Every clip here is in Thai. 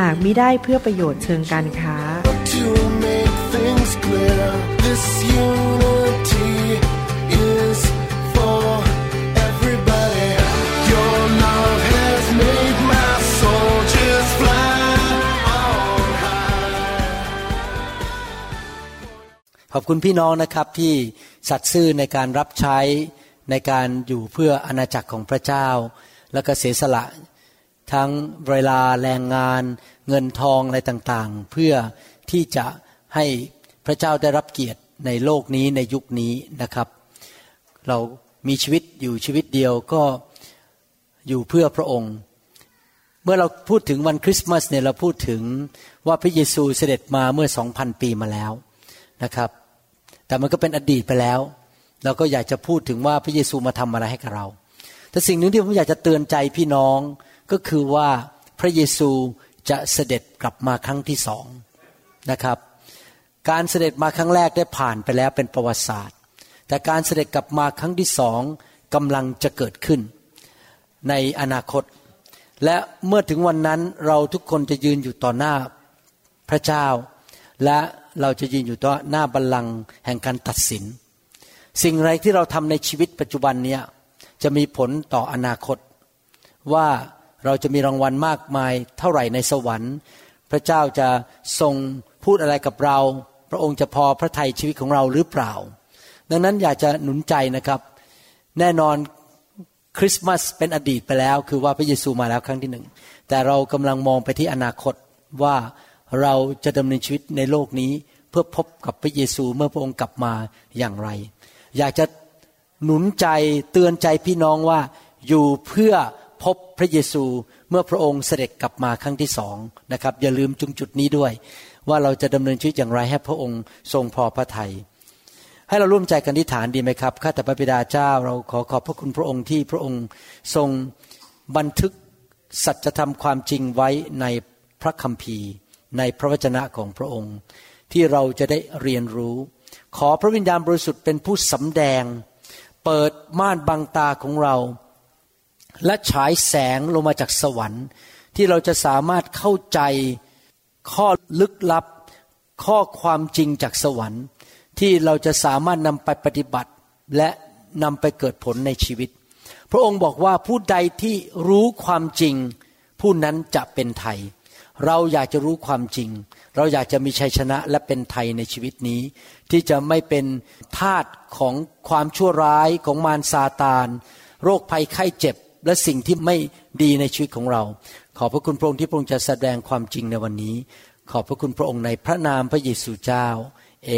หากมิได้เพื่อประโยชน์เชิงการค้า to make things clear. This unity is for everybody. Your love has made my soldiers fly on high. ขอบคุณพี่น้องนะครับที่สัตย์ซื่อในการรับใช้ในการอยู่เพื่ออาณาจักรของพระเจ้า แล้วก็เสียสละ ทั้งเวลาแรงงานเงินทองอะไรต่างๆ เพื่อที่จะให้พระเจ้าได้รับเกียรติในโลกนี้ในยุคนี้นะครับ เรามีชีวิตอยู่ชีวิตเดียวก็อยู่เพื่อพระองค์ เมื่อเราพูดถึงวันคริสต์มาสเนี่ยเราพูดถึงว่าพระเยซูเสด็จมาเมื่อสองพันปีมาแล้วนะครับ แต่มันก็เป็นอดีตไปแล้ว เราก็อยากจะพูดถึงว่าพระเยซูมาทำอะไรให้กับเราแต่สิ่งหนึ่งที่ผมอยากจะเตือนใจพี่น้อง ก็คือว่าพระเยซูจะเสด็จกลับมาครั้งที่สองนะครับ การเสด็จมาครั้งแรกได้ผ่านไปแล้วเป็นประวัติศาสตร์ แต่การเสด็จกลับมาครั้งที่สองกำลังจะเกิดขึ้น ในอนาคต และเมื่อถึงวันนั้นเราทุกคนจะยืนอยู่ต่อหน้าพระเจ้า และเราจะยืนอยู่ต่อหน้าบัลลังก์แห่งการตัดสิน สิ่งไรที่เราทำในชีวิตปัจจุบันเนี้ยจะมีผลต่ออนาคตว่า เราจะมีรางวัลมากมายเท่าไหร่ในสวรรค์ พระเจ้าจะทรงพูดอะไรกับเรา พระองค์จะพอพระทัยชีวิตของเราหรือเปล่า ดังนั้นอยากจะหนุนใจนะครับ แน่นอนคริสต์มาสเป็นอดีตไปแล้ว คือว่าพระเยซูมาแล้วครั้งที่หนึ่ง แต่เรากำลังมองไปที่อนาคตว่าเราจะดำเนินชีวิตในโลกนี้เพื่อพบกับพระเยซูเมื่อพระองค์กลับมาอย่างไร อยากจะหนุนใจเตือนใจพี่น้องว่าอยู่เพื่อ พบพระเยซูเมื่อพระองค์เสด็จกลับมาครั้งที่สองนะครับ อย่าลืมจุงจุดนี้ด้วย ว่าเราจะดำเนินชีวิตอย่างไรให้พระองค์ทรงพอพระทยัยให้เราร่วมใจกันที่ฐานดีไหมครับข้าแต่พระบิดาเจ้า เราขอขอบพระคุณพระองค์ที่พระองค์ทรงบันทึกสัจธรรมความจริงไว้ในพระคัมภีร์ ในพระวจนะของพระองค์ ที่เราจะได้เรียนรู้ ขอพระวิญญาณบริสุทธิ์เป็นผู้สำแดง เปิดม่านบังตาของเรา และฉายแสงลงมาจากสวรรค์ ที่เราจะสามารถเข้าใจข้อลึกลับ ข้อความจริงจากสวรรค์ ที่เราจะสามารถนำไปปฏิบัติและนำไปเกิดผลในชีวิต พระองค์บอกว่าผู้ใดที่รู้ความจริง ผู้นั้นจะเป็นไทย เราอยากจะรู้ความจริง เราอยากจะมีชัยชนะและเป็นไทยในชีวิตนี้ ที่จะไม่เป็นทาสของความชั่วร้ายของมารซาตาน โรคภัยไข้เจ็บ และสิ่งที่ไม่ดีในชีวิตของเรา ขอบพระคุณพระองค์ที่พระองค์จะแสดงความจริงในวันนี้ ขอบพระคุณพระองค์ในพระนามพระเยซูเจ้าเอ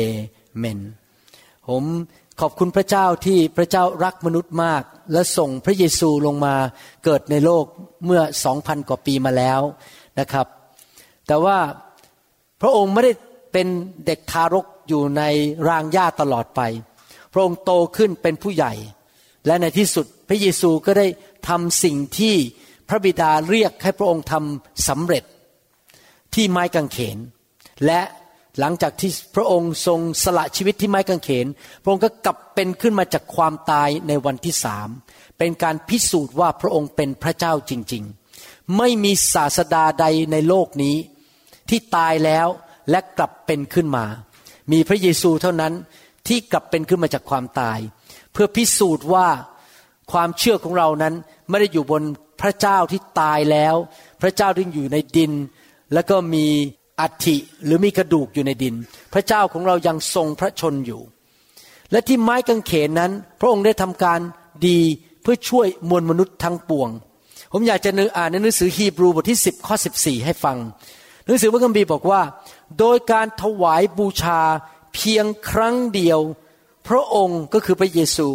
เมน ผมขอบคุณพระเจ้าที่พระเจ้ารักมนุษย์มาก และส่งพระเยซูลงมาเกิดในโลกเมื่อสองพันกว่าปีมาแล้วนะครับ แต่ว่าพระองค์ไม่ได้เป็นเด็กทารกอยู่ในรางหญ้าตลอดไป พระองค์โตขึ้นเป็นผู้ใหญ่ และในที่สุดพระเยซูก็ได้ ทำสิ่งที่พระบิดาเรียกให้พระองค์ทำสำเร็จที่ไม้กางเขน และหลังจากที่พระองค์ทรงสละชีวิตที่ไม้กางเขน พระองค์ก็กลับเป็นขึ้นมาจากความตายในวันที่สามเป็นการพิสูจน์ว่าพระองค์เป็นพระเจ้าจริง ๆ ไม่มีศาสดาใดในโลกนี้ ที่ตายแล้วและกลับเป็นขึ้นมา มีพระเยซูเท่านั้นที่กลับเป็นขึ้นมาจากความตาย เพื่อพิสูจน์ว่า ความเชื่อของเรานั้นไม่ได้อยู่บนพระเจ้าที่ตายแล้ว พระเจ้าที่อยู่ในดิน แล้วก็มีอัฐิหรือมีกระดูกอยู่ในดิน พระเจ้าของเรายังทรงพระชนอยู่ และที่ไม้กางเขนนั้น พระองค์ได้ทำการดีเพื่อช่วยมวลมนุษย์ทั้งปวง ผมอยากจะนึกอ่านในหนังสือฮีบรูบทที่ 10ข้อ14 ให้ฟัง หนังสือพระคัมภีร์บอกว่า โดยการถวายบูชาเพียงครั้งเดียว พระองค์ก็คือพระเยซู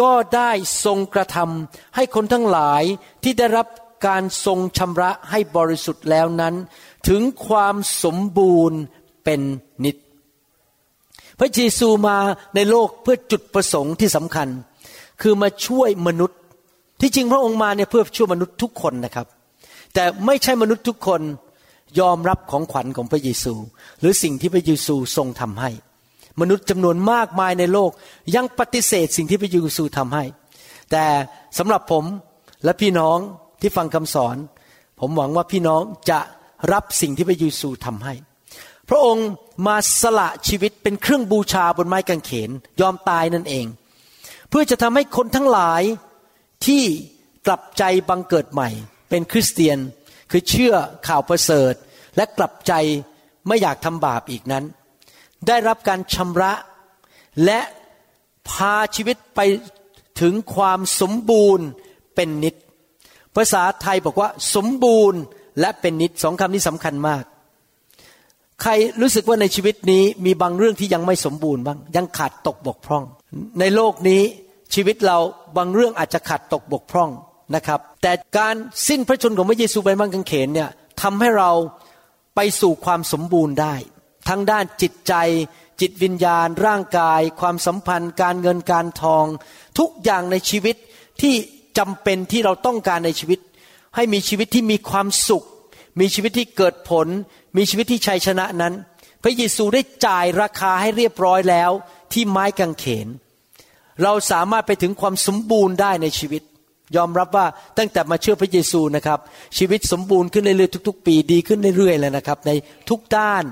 ก็ได้ทรงกระทำให้คนทั้งหลายที่ได้รับการทรงชำระให้บริสุทธิ์แล้วนั้น ถึงความสมบูรณ์เป็นนิจพระเยซูมาในโลกเพื่อจุดประสงค์ที่สำคัญ คือมาช่วยมนุษย์ ที่จริงพระองค์มาเนี่ยเพื่อช่วยมนุษย์ทุกคนนะครับ แต่ไม่ใช่มนุษย์ทุกคนยอมรับของขวัญของพระเยซู หรือสิ่งที่พระเยซูทรงทำให้ มนุษย์จำนวนมากมายในโลก ยังปฏิเสธสิ่งที่พระเยซูทำให้ แต่สำหรับผมและพี่น้องที่ฟังคำสอน ผมหวังว่าพี่น้องจะรับสิ่งที่พระเยซูทำให้ พระองค์มาสละชีวิตเป็นเครื่องบูชาบนไม้กางเขนยอมตายนั่นเอง เพื่อจะทำให้คนทั้งหลายที่กลับใจบังเกิดใหม่ เป็นคริสเตียนคือเชื่อข่าวประเสริฐและกลับใจไม่อยากทำบาปอีกนั้น ได้รับการชำระ และพาชีวิตไปถึงความสมบูรณ์เป็นนิจภาษาไทยบอกว่า สมบูรณ์และเป็นนิจสองคำนี้สำคัญมาก ใครรู้สึกว่าในชีวิตนี้มีบางเรื่องที่ยังไม่สมบูรณ์บ้าง ยังขาดตกบกพร่อง ในโลกนี้ชีวิตเราบางเรื่องอาจจะขาดตกบกพร่องนะครับ แต่การสิ้นพระชนของพระเยซูไปมังกังเขนเนี่ยทำให้เราไปสู่ความสมบูรณ์ได้ ทั้งด้านจิตใจ จิตวิญญาณ ร่างกาย ความสัมพันธ์ การเงินการทอง ทุกอย่างในชีวิตที่จำเป็นที่เราต้องการในชีวิต ให้มีชีวิตที่มีความสุข มีชีวิตที่เกิดผล มีชีวิตที่ชัยชนะนั้น พระเยซูได้จ่ายราคาให้เรียบร้อยแล้วที่ไม้กางเขน เราสามารถไปถึงความสมบูรณ์ได้ในชีวิตยอมรับว่าตั้งแต่มาเชื่อพระเยซูนะครับ ชีวิตสมบูรณ์ขึ้นเรื่อยๆทุก ๆ ปีดีขึ้นเรื่อยๆเลยนะครับ ในทุกด้าน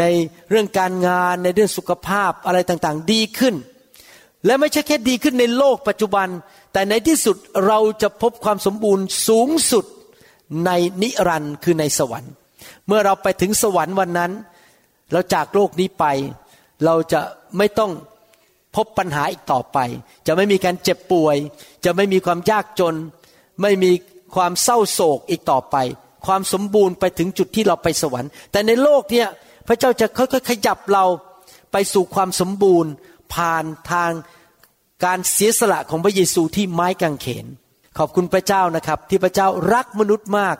ในเรื่องการงานในเรื่องสุขภาพอะไรต่างๆ ดีขึ้น และไม่ใช่แค่ดีขึ้นในโลกปัจจุบัน แต่ในที่สุดเราจะพบความสมบูรณ์สูงสุดในนิรันดร์คือในสวรรค์ เมื่อเราไปถึงสวรรค์วันนั้น เราจากโลกนี้ไป เราจะไม่ต้องพบปัญหาอีกต่อไป จะไม่มีการเจ็บป่วย จะไม่มีความยากจน ไม่มีความเศร้าโศกอีกต่อไป ความสมบูรณ์ไปถึงจุดที่เราไปสวรรค์ แต่ในโลกเนี่ย พระเจ้าจะค่อยๆขยับเราไปสู่ความสมบูรณ์ ผ่านทางการเสียสละของพระเยซูที่ไม้กางเขน ขอบคุณพระเจ้านะครับ ที่พระเจ้ารักมนุษย์มาก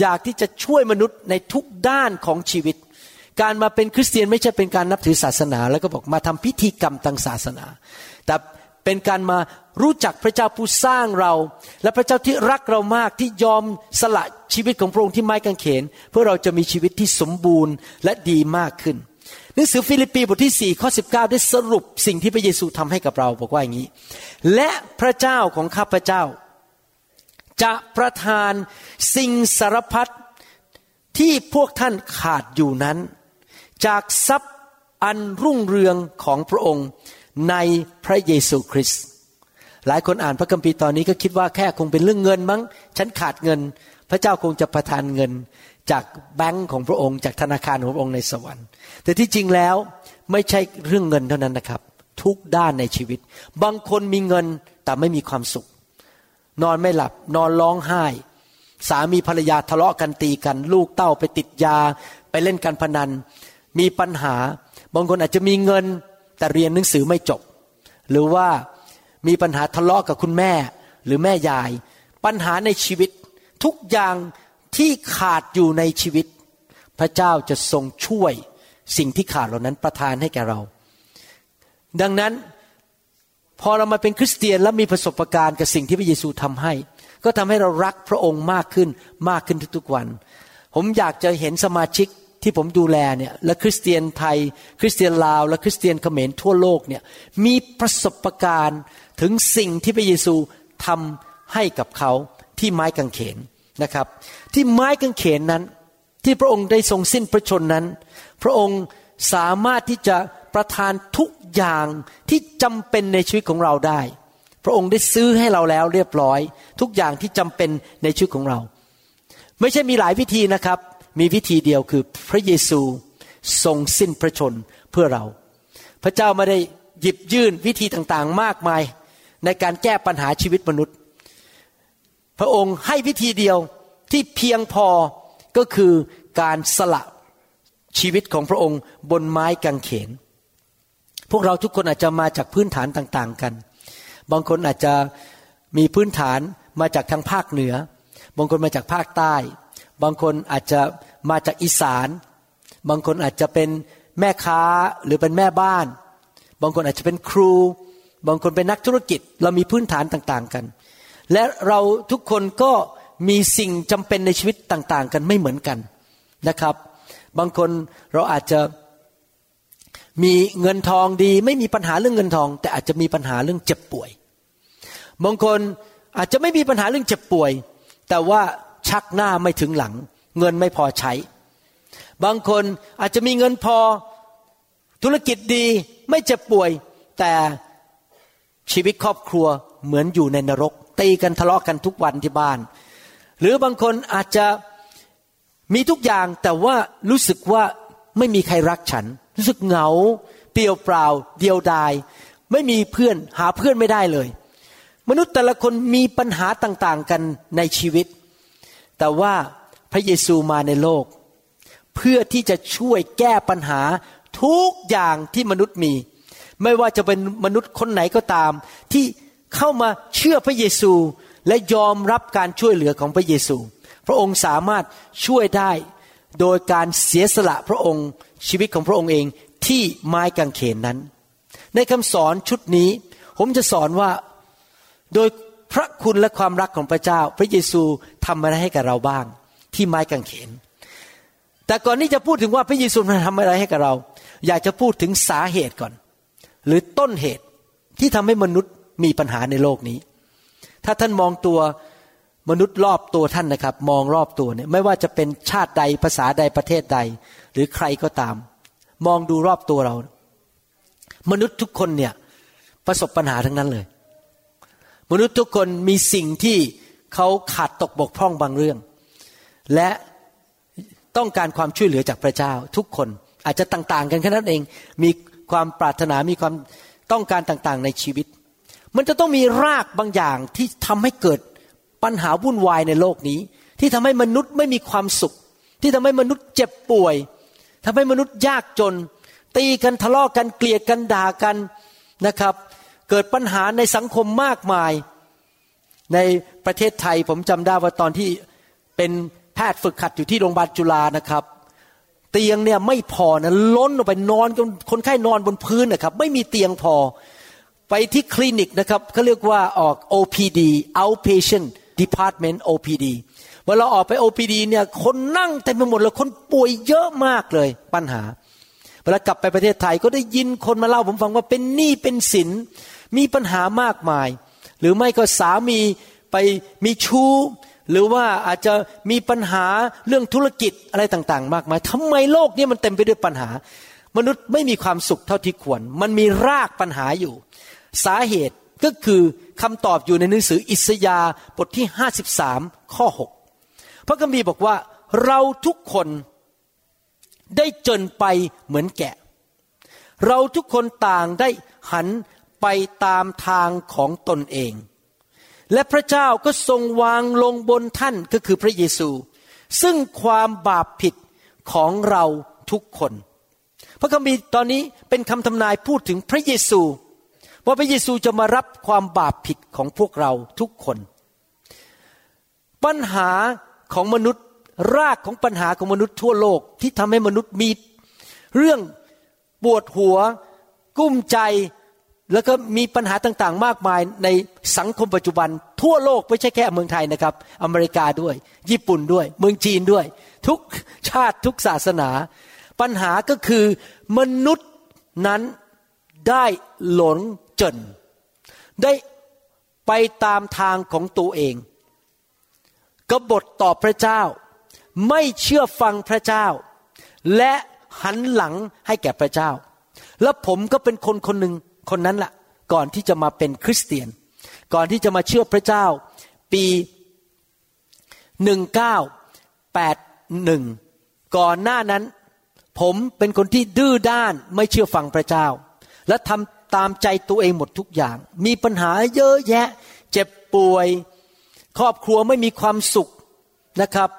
อยากที่จะช่วยมนุษย์ในทุกด้านของชีวิต การมาเป็นคริสเตียนไม่ใช่เป็นการนับถือศาสนา แล้วก็บอกมาทำพิธีกรรมทางศาสนา แต่เป็นการมา รู้จักพระเจ้าผู้สร้างเรา และพระเจ้าที่รักเรามากที่ยอมสละชีวิตของพระองค์ที่ไม้กางเขน เพื่อเราจะมีชีวิตที่สมบูรณ์และดีมากขึ้น หนังสือฟิลิปปีบทที่4ข้อ19 ได้สรุปสิ่งที่พระเยซูทำให้กับเราบอกว่าอย่างนี้ และพระเจ้าของข้าพระเจ้า จะประทานสิ่งสารพัดที่พวกท่านขาดอยู่นั้น จากทรัพย์อันรุ่งเรืองของพระองค์ในพระเยซูคริสต์ หลายคนอ่านพระคัมภีร์ตอนนี้ก็คิดว่าแค่คงเป็นเรื่องเงินมั้ง ฉันขาดเงิน พระเจ้าคงจะประทานเงิน จากแบงก์ของพระองค์ จากธนาคารของพระองค์ในสวรรค์ แต่ที่จริงแล้วไม่ใช่เรื่องเงินเท่านั้นนะครับ ทุกด้านในชีวิต บางคนมีเงินแต่ไม่มีความสุข นอนไม่หลับ นอนร้องไห้ สามีภรรยาทะเลาะกันตีกัน ลูกเต้าไปติดยา ไปเล่นการพนัน มีปัญหา บางคนอาจจะมีเงินแต่เรียนหนังสือไม่จบ หรือว่า มีปัญหาทะเลาะกับคุณแม่หรือแม่ยาย ปัญหาในชีวิตทุกอย่างที่ขาดอยู่ในชีวิต พระเจ้าจะทรงช่วยสิ่งที่ขาดเหล่านั้นประทานให้แก่เรา ดังนั้นพอเรามาเป็นคริสเตียนแล้วมีประสบการณ์กับสิ่งที่พระเยซูทำให้ ก็ทำให้เรารักพระองค์มากขึ้นมากขึ้นทุกๆวัน ผมอยากจะเห็นสมาชิกที่ผมดูแลเนี่ยและคริสเตียนไทย คริสเตียนลาว และคริสเตียนเขมรทั่วโลกเนี่ยมีประสบการณ์ ถึงสิ่งที่พระเยซูทำให้กับเขาที่ไม้กางเขนนะครับ ที่ไม้กางเขนนั้น ที่พระองค์ได้ทรงสิ้นพระชนนั้น พระองค์สามารถที่จะประทานทุกอย่างที่จำเป็นในชีวิตของเราได้ พระองค์ได้ซื้อให้เราแล้วเรียบร้อย ทุกอย่างที่จำเป็นในชีวิตของเรา ไม่ใช่มีหลายวิธีนะครับ มีวิธีเดียวคือพระเยซูทรงสิ้นพระชนเพื่อเรา พระเจ้าไม่ได้หยิบยื่นวิธีต่างๆ มากมาย ในการแก้ปัญหาชีวิตมนุษย์ พระองค์ให้วิธีเดียวที่เพียงพอก็คือการสละชีวิตของพระองค์บนไม้กางเขน พวกเราทุกคนอาจจะมาจากพื้นฐานต่างๆกัน บางคนอาจจะมีพื้นฐานมาจากทางภาคเหนือ บางคนมาจากภาคใต้ บางคนอาจจะมาจากอีสาน บางคนอาจจะเป็นแม่ค้าหรือเป็นแม่บ้าน บางคนอาจจะเป็นครู บางคนเป็นนักธุรกิจ เรามีพื้นฐานต่างๆกัน และเราทุกคนก็มีสิ่งจำเป็นในชีวิตต่างๆ กันไม่เหมือนกันนะครับ บางคนเราอาจจะมีเงินทองดี ไม่มีปัญหาเรื่องเงินทอง แต่อาจจะมีปัญหาเรื่องเจ็บป่วย บางคนอาจจะไม่มีปัญหาเรื่องเจ็บป่วย แต่ว่าชักหน้าไม่ถึงหลัง เงินไม่พอใช้ บางคนอาจจะมีเงินพอธุรกิจดีไม่เจ็บป่วย แต่ ชีวิตครอบครัวเหมือนอยู่ในนรก ตีกันทะเลาะกันทุกวันที่บ้าน หรือบางคนอาจจะมีทุกอย่างแต่ว่ารู้สึกว่าไม่มีใครรักฉัน รู้สึกเหงา เปลี่ยวเปล่า เดียวดาย ไม่มีเพื่อนหาเพื่อนไม่ได้เลย มนุษย์แต่ละคนมีปัญหาต่างๆกันในชีวิต แต่ว่าพระเยซูมาในโลก เพื่อที่จะช่วยแก้ปัญหาทุกอย่างที่มนุษย์มี ไม่ว่าจะเป็นมนุษย์คนไหนก็ตาม ที่เข้ามาเชื่อพระเยซูและยอมรับการช่วยเหลือของพระเยซู พระองค์สามารถช่วยได้โดยการเสียสละพระองค์ชีวิตของพระองค์เองที่ไม้กางเขนนั้น ในคำสอนชุดนี้ ผมจะสอนว่าโดยพระคุณและความรักของพระเจ้า พระเยซูทำอะไรให้กับเราบ้าง ที่ไม้กางเขน แต่ก่อนที่จะพูดถึงว่าพระเยซูทำอะไรให้กับเรา อยากจะพูดถึงสาเหตุก่อน หรือต้นเหตุที่ทำให้มนุษย์มีปัญหาในโลกนี้ ถ้าท่านมองตัวมนุษย์รอบตัวท่านนะครับ มองรอบตัวเนี่ยไม่ว่าจะเป็นชาติใดภาษาใดประเทศใด หรือใครก็ตาม มองดูรอบตัวเรา มนุษย์ทุกคนเนี่ยประสบปัญหาทั้งนั้นเลย มนุษย์ทุกคนมีสิ่งที่เขาขาดตกบกพร่องบางเรื่อง และต้องการความช่วยเหลือจากพระเจ้าทุกคนอาจจะต่าง ๆ กันแค่นั้นเอง มี ความปรารถนามีความต้องการต่างๆ ในชีวิต มันจะต้องมีรากบางอย่างที่ทำให้เกิดปัญหาวุ่นวายในโลกนี้ ที่ทำให้มนุษย์ไม่มีความสุข ที่ทำให้มนุษย์เจ็บป่วยทำให้มนุษย์ยากจน ตีกันทะเลาะกันเกลียดกันด่ากันนะครับ เกิดปัญหาในสังคมมากมาย ในประเทศไทยผมจำได้ว่าตอนที่เป็นแพทย์ฝึกขัดอยู่ที่โรงพยาบาลจุฬานะครับ ตียงเนี่ยไม่พอนะล้นออกไปนอนคนไข้นอนบนพื้นนะครับ ไม่มีเตียงพอ ไปที่คลินิกนะครับเขาเรียกว่าออก OPD outpatient department OPD เวลาออกไป OPD เนี่ยคนนั่งเต็มไปหมดเลยคนป่วยเยอะมากเลยปัญหา เวลากลับไปประเทศไทยก็ได้ยินคนมาเล่าผมฟังว่าเป็นหนี้เป็นสินมีปัญหามากมาย หรือไม่ก็สามีไปมีชู้ หรือว่าอาจจะมีปัญหาเรื่องธุรกิจอะไรต่างๆ มากมายทำไมโลกนี้มันเต็มไปด้วยปัญหา มนุษย์ไม่มีความสุขเท่าที่ควร มันมีรากปัญหาอยู่ สาเหตุก็คือคำตอบอยู่ในหนังสืออิสยาบทที่ 53 ข้อ 6 พระคัมภีร์บอกว่าเราทุกคนได้จนไปเหมือนแกะ เราทุกคนต่างได้หันไปตามทางของตนเอง และพระเจ้าก็ทรงวางลงบนท่านก็คือพระเยซู ซึ่งความบาปผิดของเราทุกคน พระคัมภีร์ตอนนี้เป็นคำทำนายพูดถึงพระเยซู ว่าพระเยซูจะมารับความบาปผิดของพวกเราทุกคน ปัญหาของมนุษย์รากของปัญหาของมนุษย์ทั่วโลกที่ทำให้มนุษย์มีเรื่องปวดหัว กุ้มใจ แล้วก็มีปัญหาต่างๆ มากมายในสังคมปัจจุบัน ทั่วโลกไม่ใช่แค่เมืองไทยนะครับ อเมริกาด้วย ญี่ปุ่นด้วย เมืองจีนด้วย ทุกชาติทุกศาสนา ปัญหาก็คือมนุษย์นั้นได้หลงจน ได้ไปตามทางของตัวเอง กบฏต่อพระเจ้า ไม่เชื่อฟังพระเจ้า และหันหลังให้แก่พระเจ้า แล้วผมก็เป็นคนคนหนึ่ง คนนั้นละ่ะก่อนที่จะมาเป็นคริสเตียน ก่อนที่จะมาเชื่อพระเจ้า ปีหนึ่งเก้าแปดหนึ่งก่อนหน้านั้น ผมเป็นคนที่ดื้อด้านไม่เชื่อฟังพระเจ้า และทำตามใจตัวเองหมดทุกอย่าง มีปัญหาเยอะแยะ เจ็บป่วย ครอบครัวไม่มีความสุขนะครับ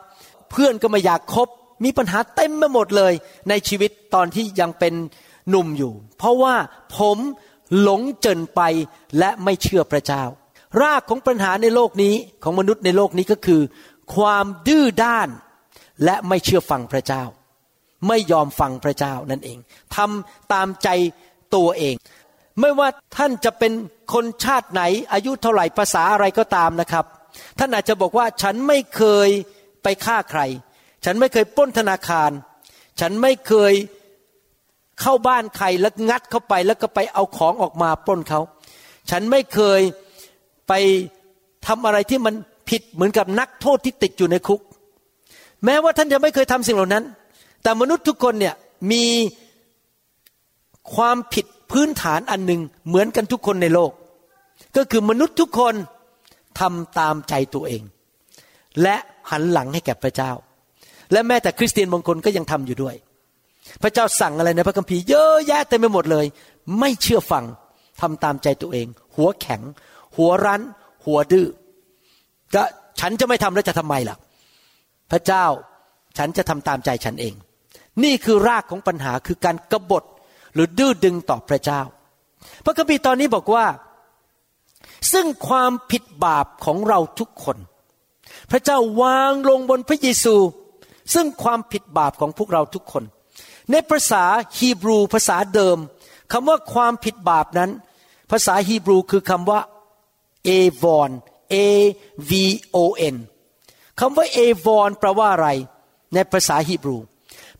เพื่อนก็ไม่อยากคบ มีปัญหาเต็มไปหมดเลย ในชีวิตตอนที่ยังเป็นหนุ่มอยู่ เพราะว่าผม หลงเจินไปและไม่เชื่อพระเจ้า รากของปัญหาในโลกนี้ของมนุษย์ในโลกนี้ก็คือ ความดื้อด้านและไม่เชื่อฟังพระเจ้า ไม่ยอมฟังพระเจ้านั่นเองทำตามใจตัวเอง ไม่ว่าท่านจะเป็นคนชาติไหนอายุเท่าไหร่ภาษาอะไรก็ตามนะครับ ท่านอาจจะบอกว่าฉันไม่เคยไปฆ่าใคร ฉันไม่เคยปล้นธนาคาร ฉันไม่เคย เข้าบ้านใครแล้วงัดเข้าไปแล้วก็ไปเอาของออกมาปล้นเขาฉันไม่เคยไปทำอะไรที่มันผิดเหมือนกับนักโทษที่ติดอยู่ในคุก แม้ว่าท่านจะไม่เคยทำสิ่งเหล่านั้น แต่มนุษย์ทุกคนเนี่ยมีความผิดพื้นฐานอันหนึ่งเหมือนกันทุกคนในโลก ก็คือมนุษย์ทุกคนทำตามใจตัวเอง และหันหลังให้แก่พระเจ้า และแม้แต่คริสเตียนบางคนก็ยังทำอยู่ด้วย พระเจ้าสั่งอะไรในพระคัมภีร์เยอะแยะเต็มไปหมดเลย ไม่เชื่อฟังทำตามใจตัวเอง หัวแข็ง หัวรั้น หัวดื้อก็ฉันจะไม่ทำแล้วจะทำไมล่ะ พระเจ้าฉันจะทำตามใจฉันเอง นี่คือรากของปัญหาคือการกบฏหรือดื้อดึงต่อพระเจ้า พระคัมภีร์ตอนนี้บอกว่า ซึ่งความผิดบาปของเราทุกคน พระเจ้าวางลงบนพระเยซู ซึ่งความผิดบาปของพวกเราทุกคน ในภาษาฮีบรูภาษาเดิมคำว่าความผิดบาปนั้น ภาษาฮีบรูคือคำว่าเอวอน A V O N คำว่าเอวอนแปลว่าอะไร ในภาษาฮีบรู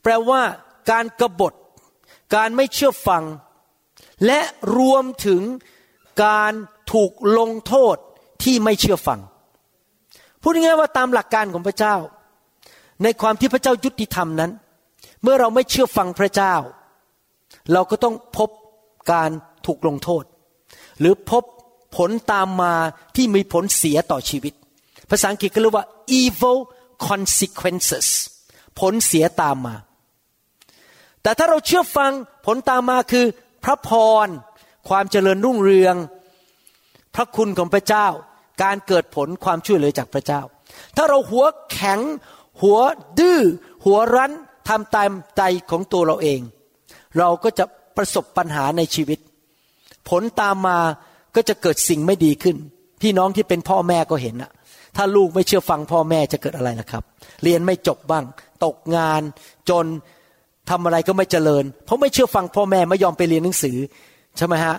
แปลว่าการกรบฏ การไม่เชื่อฟัง และรวมถึงการถูกลงโทษที่ไม่เชื่อฟัง พูดง่ายๆว่าตามหลักการของพระเจ้า ในความที่พระเจ้ายุติธรรมนั้น มื่อเราไม่เชื่อฟังพระเจ้า เราก็ต้องพบการถูกลงโทษ หรือพบผลตามมาที่มีผลเสียต่อชีวิต ภาษาอังกฤษก็เรียกว่า evil consequences ผลเสียตามมา แต่ถ้าเราเชื่อฟังผลตามมาคือ พระพร ความเจริญรุ่งเรือง พระคุณของพระเจ้า การเกิดผลความช่วยเหลือจากพระเจ้า ถ้าเราหัวแข็ง หัวดื้อ หัวรั้น ทำตามใจของตัวเราเอง เราก็จะประสบปัญหาในชีวิต ผลตามมาก็จะเกิดสิ่งไม่ดีขึ้น พี่น้องที่เป็นพ่อแม่ก็เห็นอะถ้าลูกไม่เชื่อฟังพ่อแม่จะเกิดอะไรล่ะครับ เรียนไม่จบบ้าง ตกงาน จนทำอะไรก็ไม่เจริญ เพราะไม่เชื่อฟังพ่อแม่ไม่ยอมไปเรียนหนังสือใช่ไหมฮะ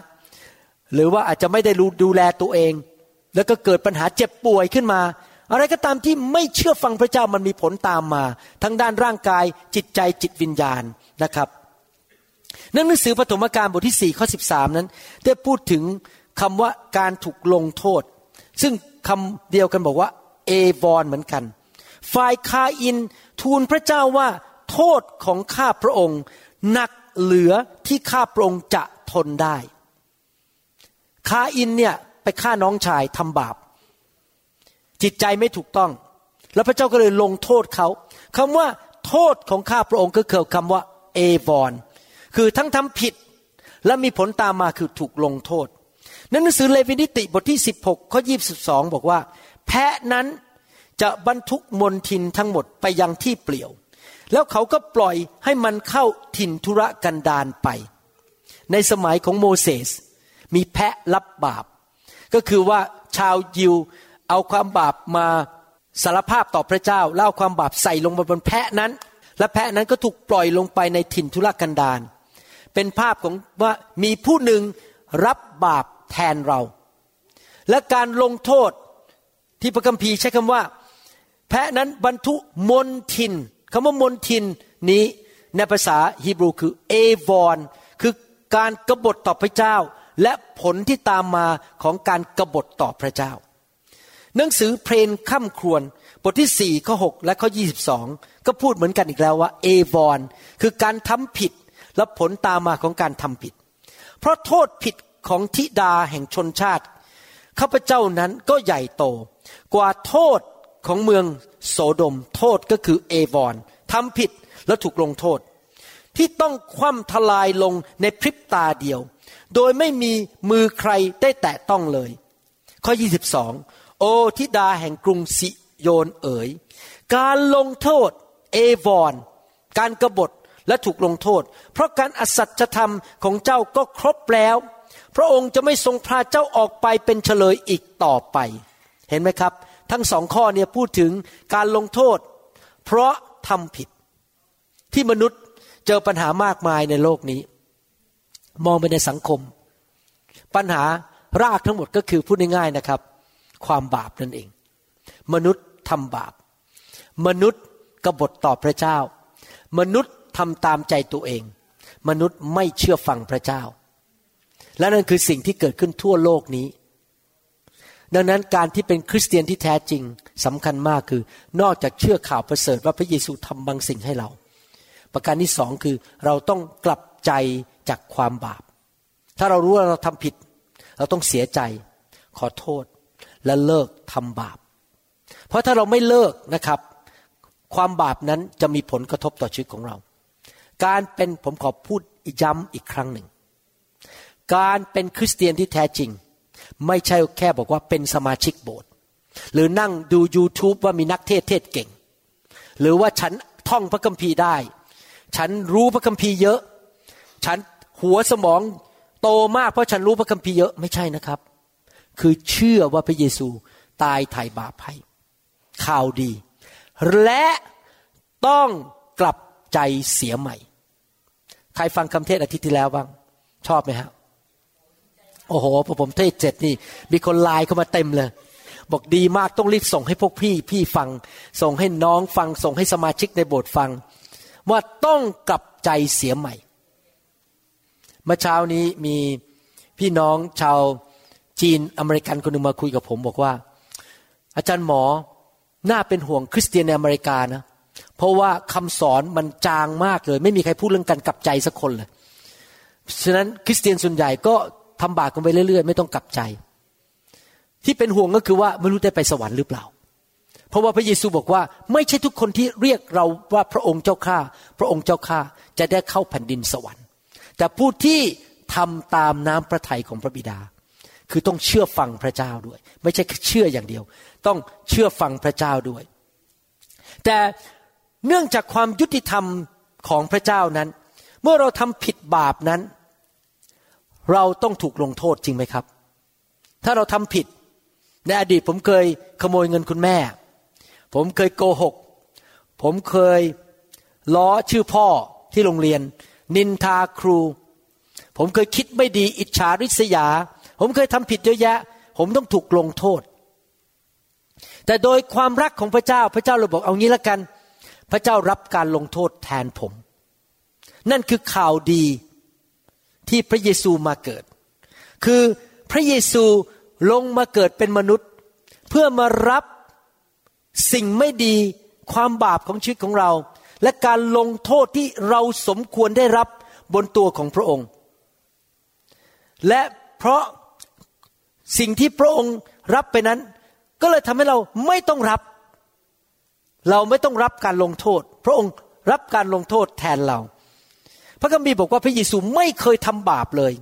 หรือว่าอาจจะไม่ได้ดูแลตัวเอง แล้วก็เกิดปัญหาเจ็บป่วยขึ้นมา อะไรก็ตามที่ไม่เชื่อฟังพระเจ้ามันมีผลตามมา ทั้งด้านร่างกายจิตใจจิตวิญญาณนะครับหนังสือปฐมกาลบทที่4ข้อ13 นั้น ได้พูดถึงคำว่าการถูกลงโทษ ซึ่งคำเดียวกันบอกว่าเอวอนเหมือนกัน ฝ่ายคาอินทูลพระเจ้าว่า โทษของข้าพระองค์หนักเหลือที่ข้าพระองค์จะทนได้ คาอินเนี่ยไปฆ่าน้องชายทำบาป จิตใจไม่ถูกต้อง แล้วพระเจ้าก็เลยลงโทษเขาคำว่าโทษของข้าพระองค์ก็คือคำว่าเอวอนคือทั้งทำผิดและมีผลตามมาคือถูกลงโทษนหนังสือเลวินิติบทที่ 16ข้อ22 บอกว่า แพะนั้นจะบรรทุกมนทินทั้งหมดไปยังที่เปลี่ยว แล้วเขาก็ปล่อยให้มันเข้าถิ่นธุรกันดารไป ในสมัยของโมเสสมีแพะรับบาป ก็คือว่าชาวยิว เอาความบาปมาสารภาพต่อพระเจ้าเล่าความบาปใส่ลงบนแพะนั้น และแพะนั้นก็ถูกปล่อยลงไปในถิ่นธุรกันดารเป็นภาพของว่ามีผู้หนึ่งรับบาปแทนเรา และการลงโทษที่พระคัมภีร์ใช้คำว่า แพะนั้นบรรทุมนทินคำว่ามนทินนี้ในภาษาฮีบรูคือเอวอนคือการกรบฏต่อพระเจ้า และผลที่ตามมาของการกรบฏต่อพระเจ้า หนังสือเพลงข้ามครวนบทที่สี่ข้อ6และข้อยี22 ก็พูดเหมือนกันอีกแล้วว่าเอวอนคือการทำผิดและผลตามมาของการทำผิด เพราะโทษผิดของธิดาแห่งชนชาติข้าพเจ้านั้นก็ใหญ่โต กว่าโทษของเมืองโสดม โทษก็คือเอวอนทำผิดและถูกลงโทษ ที่ต้องคว่ำทลายลงในพริบตาเดียว โดยไม่มีมือใครได้แตะต้องเลย ข้อ 22 โอทิดาแห่งกรุงสิโยนเอ๋ย การลงโทษเอวอน การกรบฏและถูกลงโทษ เพราะการอสัจธรรมของเจ้าก็ครบแล้ว พระองค์จะไม่ทรงพาเจ้าออกไปเป็นเฉลยอีกต่อไป เห็นไหมครับ ทั้งสองข้อเนี่ยพูดถึงการลงโทษ เพราะทำผิด ที่มนุษย์เจอปัญหามากมายในโลกนี้ มองไปในสังคม ปัญหารากทั้งหมดก็คือพูดง่ายๆนะครับ ความบาปนั่นเอง มนุษย์ทำบาป มนุษย์กบฏต่อพระเจ้า มนุษย์ทำตามใจตัวเอง มนุษย์ไม่เชื่อฟังพระเจ้า และนั่นคือสิ่งที่เกิดขึ้นทั่วโลกนี้ ดังนั้นการที่เป็นคริสเตียนที่แท้จริงสำคัญมากคือนอกจากเชื่อข่าวประเสริฐว่าพระเยซูทำบางสิ่งให้เรา ประการที่สองคือเราต้องกลับใจจากความบาป ถ้าเรารู้ว่าเราทำผิด เราต้องเสียใจขอโทษ และเลิกทำบาป เพราะถ้าเราไม่เลิกนะครับ ความบาปนั้นจะมีผลกระทบต่อชีวิตของเรา การเป็นผมขอพูดย้ำอีกครั้งหนึ่ง การเป็นคริสเตียนที่แท้จริง ไม่ใช่แค่บอกว่าเป็นสมาชิกโบสถ์หรือนั่งดู YouTube ว่ามีนักเทศเทศเก่ง หรือว่าฉันท่องพระคัมภีร์ได้ ฉันรู้พระคัมภีร์เยอะ ฉันหัวสมองโตมากเพราะฉันรู้พระคัมภีร์เยอะไม่ใช่นะครับ คือเชื่อว่าพระเยซูตายไถ่บาปให้ข่าวดี และต้องกลับใจเสียใหม่ ใครฟังคำเทศอาทิตย์ที่แล้วบ้าง ชอบไหมฮะ โอ้โหพอผมเทศเจ็ดนี่ มีคนไลน์เข้ามาเต็มเลย บอกดีมากต้องรีบส่งให้พวกพี่ พี่ฟัง ส่งให้น้องฟัง ส่งให้สมาชิกในโบสถ์ฟัง ว่าต้องกลับใจเสียใหม่ เมื่อเช้านี้มีพี่น้องชาว จีนอเมริกันคนหนึ่งมาคุยกับผมบอกว่า อาจารย์หมอน่าเป็นห่วงคริสเตียนในอเมริกานะเพราะว่าคำสอนมันจางมากเลย ไม่มีใครพูดเรื่องการกลับใจสักคนเลยฉะนั้นคริสเตียนส่วนใหญ่ก็ทำบาปกันไปเรื่อย ๆ ไม่ต้องกลับใจ ที่เป็นห่วงก็คือว่าไม่รู้ได้ไปสวรรค์หรือเปล่า เพราะว่าพระเยซูบอกว่า ไม่ใช่ทุกคนที่เรียกเราว่าพระองค์เจ้าข้าพระองค์เจ้าข้าจะได้เข้าแผ่นดินสวรรค์ แต่ผู้ที่ทำตามน้ำพระทัยของพระบิดา คือต้องเชื่อฟังพระเจ้าด้วย ไม่ใช่เชื่ออย่างเดียว ต้องเชื่อฟังพระเจ้าด้วย แต่เนื่องจากความยุติธรรมของพระเจ้านั้น เมื่อเราทำผิดบาปนั้น เราต้องถูกลงโทษจริงไหมครับ ถ้าเราทำผิด ในอดีตผมเคยขโมยเงินคุณแม่ ผมเคยโกหก ผมเคยล้อชื่อพ่อที่โรงเรียน นินทาครู ผมเคยคิดไม่ดีอิจฉาริษยา ผมเคยทำผิดเยอะแยะ ผมต้องถูกลงโทษ แต่โดยความรักของพระเจ้าพระเจ้าเลยบอกเอางี้ละกัน พระเจ้ารับการลงโทษแทนผม นั่นคือข่าวดีที่พระเยซูมาเกิด คือพระเยซูลงมาเกิดเป็นมนุษย์ เพื่อมารับสิ่งไม่ดีความบาปของชีวิตของเรา และการลงโทษที่เราสมควรได้รับบนตัวของพระองค์ และเพราะ สิ่งที่พระองค์รับไปนั้น ก็เลยทำให้เราไม่ต้องรับ เราไม่ต้องรับการลงโทษ พระองค์รับการลงโทษแทนเรา พระคัมภีร์บอกว่าพระเยซูไม่เคยทำบาปเลย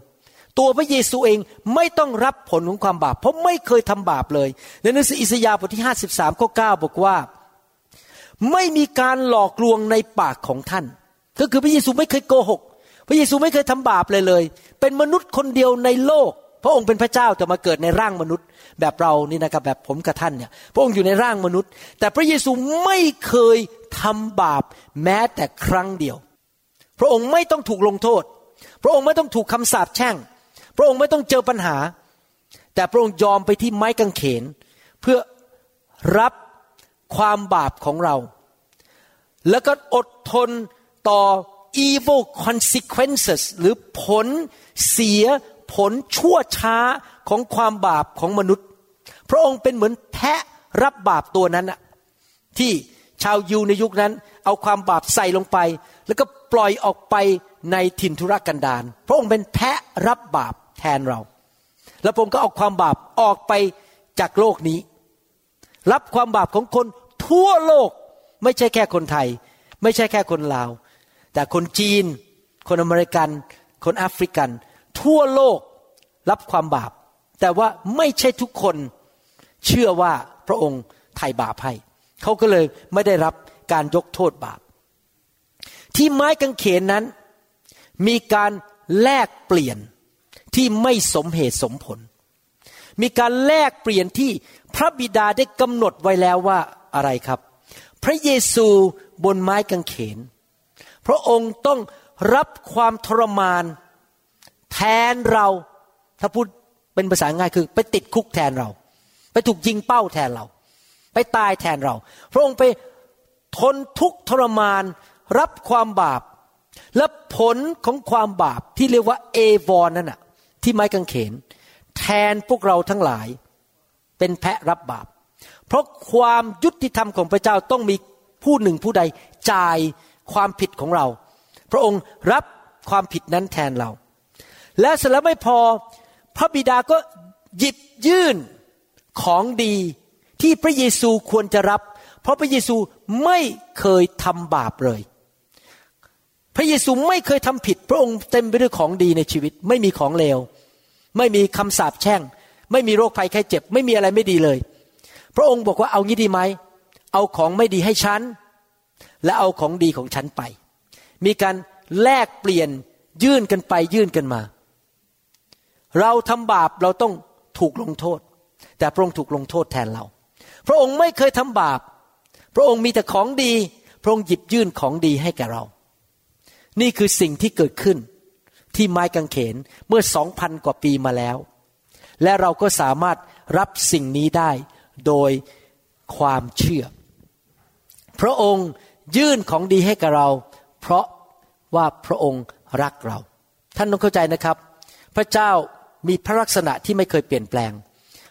ตัวพระเยซูเองไม่ต้องรับผลของความบาป เพราะไม่เคยทำบาปเลย ในหนังสืออิสยาห์บทที่ 53ข้อ9บอกว่า ไม่มีการหลอกลวงในปากของท่าน ก็คือพระเยซูไม่เคยโกหก พระเยซูไม่เคยทำบาปเลยเลย เป็นมนุษย์คนเดียวในโลก พระองค์เป็นพระเจ้าแต่มาเกิดในร่างมนุษย์ แบบเรานี่นะครับแบบผมกับท่านเนี่ยพระองค์อยู่ในร่างมนุษย์ แต่พระเยซูไม่เคยทำบาปแม้แต่ครั้งเดียว พระองค์ไม่ต้องถูกลงโทษ พระองค์ไม่ต้องถูกคำสาปแช่ง พระองค์ไม่ต้องเจอปัญหา แต่พระองค์ยอมไปที่ไม้กางเขน เพื่อรับความบาปของเรา แล้วก็อดทนต่อ evil consequences หรือผลเสีย ผลชั่วช้าของความบาปของมนุษย์ พระองค์เป็นเหมือนแพะรับบาปตัวนั้นอะที่ชาวยิวในยุคนั้น เอาความบาปใส่ลงไป แล้วก็ปล่อยออกไปในถิ่นทุรกันดารพระองค์เป็นแพะรับบาปแทนเรา แล้วผมก็เอาความบาปออกไปจากโลกนี้ รับความบาปของคนทั่วโลกไม่ใช่แค่คนไทย ไม่ใช่แค่คนลาว แต่คนจีน คนอเมริกัน คนแอฟริกัน ทั่วโลกรับความบาป แต่ว่าไม่ใช่ทุกคนเชื่อว่าพระองค์ไถ่บาปให้เขาก็เลยไม่ได้รับการยกโทษบาป ที่ไม้กางเขนนั้น มีการแลกเปลี่ยนที่ไม่สมเหตุสมผล มีการแลกเปลี่ยนที่พระบิดาได้กำหนดไว้แล้วว่าอะไรครับ พระเยซูบนไม้กางเขน พระองค์ต้องรับความทรมาน แทนเรา ถ้าพูดเป็นภาษาง่ายคือ ไปติดคุกแทนเรา ไปถูกยิงเป้าแทนเรา ไปตายแทนเรา พระองค์ไปทนทุกทรมานรับความบาป และผลของความบาปที่เรียกว่าเอวอนนั่นน่ะที่ไม้กางเขน แทนพวกเราทั้งหลาย เป็นแพะรับบาป เพราะความยุติธรรมของพระเจ้าต้องมีผู้หนึ่งผู้ใดจ่ายความผิดของเรา พระองค์รับความผิดนั้นแทนเรา และเสร็จแล้วไม่พอพระบิดาก็หยิบยื่นของดีที่พระเยซูควรจะรับ เพราะพระเยซูไม่เคยทำบาปเลย พระเยซูไม่เคยทำผิด พระองค์เต็มไปด้วยของดีในชีวิต ไม่มีของเลว ไม่มีคำสาปแช่ง ไม่มีโรคภัยไข้เจ็บ ไม่มีอะไรไม่ดีเลย พระองค์บอกว่าเอางี้ดีไหม เอาของไม่ดีให้ฉัน และเอาของดีของฉันไป มีการแลกเปลี่ยนยื่นกันไปยื่นกันมา เราทำบาปเราต้องถูกลงโทษ แต่พระองค์ถูกลงโทษแทนเรา พระองค์ไม่เคยทำบาป พระองค์มีแต่ของดี พระองค์หยิบยื่นของดีให้แก่เรา นี่คือสิ่งที่เกิดขึ้นที่ไม้กางเขนเมื่อสองพันกว่าปีมาแล้ว และเราก็สามารถรับสิ่งนี้ได้โดยความเชื่อ พระองค์ยื่นของดีให้กับเรา เพราะว่าพระองค์รักเรา ท่านต้องเข้าใจนะครับ พระเจ้า มีพระลักษณะที่ไม่เคยเปลี่ยนแปลง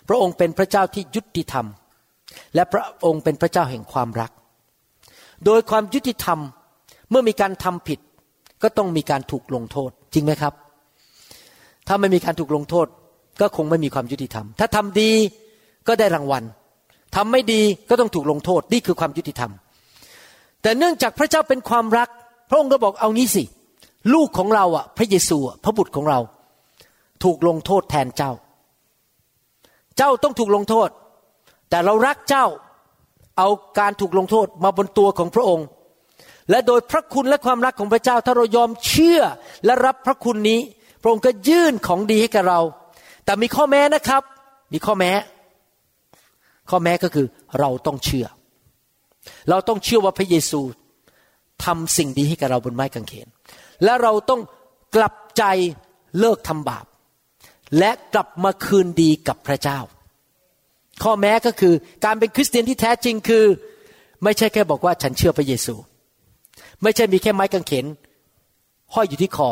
พระองค์เป็นพระเจ้าที่ยุติธรรม และพระองค์เป็นพระเจ้าแห่งความรัก โดยความยุติธรรมเมื่อมีการทำผิด ก็ต้องมีการถูกลงโทษ จริงไหมครับ ถ้าไม่มีการถูกลงโทษ ก็คงไม่มีความยุติธรรม ถ้าทำดีก็ได้รางวัลทำไม่ดีก็ต้องถูกลงโทษ นี่คือความยุติธรรม แต่เนื่องจากพระเจ้าเป็นความรัก พระองค์ก็บอกเอางี้สิ ลูกของเราอะ พระเยซูอะพระบุตรของเรา ถูกลงโทษแทนเจ้า เจ้าต้องถูกลงโทษ แต่เรารักเจ้าเอาการถูกลงโทษมาบนตัวของพระองค์ และโดยพระคุณและความรักของพระเจ้า ถ้าเรายอมเชื่อและรับพระคุณนี้ พระองค์ก็ยื่นของดีให้กับเรา แต่มีข้อแม้นะครับ มีข้อแม้ ข้อแม้ก็คือเราต้องเชื่อ เราต้องเชื่อว่าพระเยซูทำสิ่งดีให้กับเราบนไม้กางเขน และเราต้องกลับใจเลิกทำบาป และกลับมาคืนดีกับพระเจ้า ข้อแม้ก็คือการเป็นคริสเตียนที่แท้จริงคือ ไม่ใช่แค่บอกว่าฉันเชื่อพระเยซู ไม่ใช่มีแค่ไม้กางเขนห้อยอยู่ที่คอ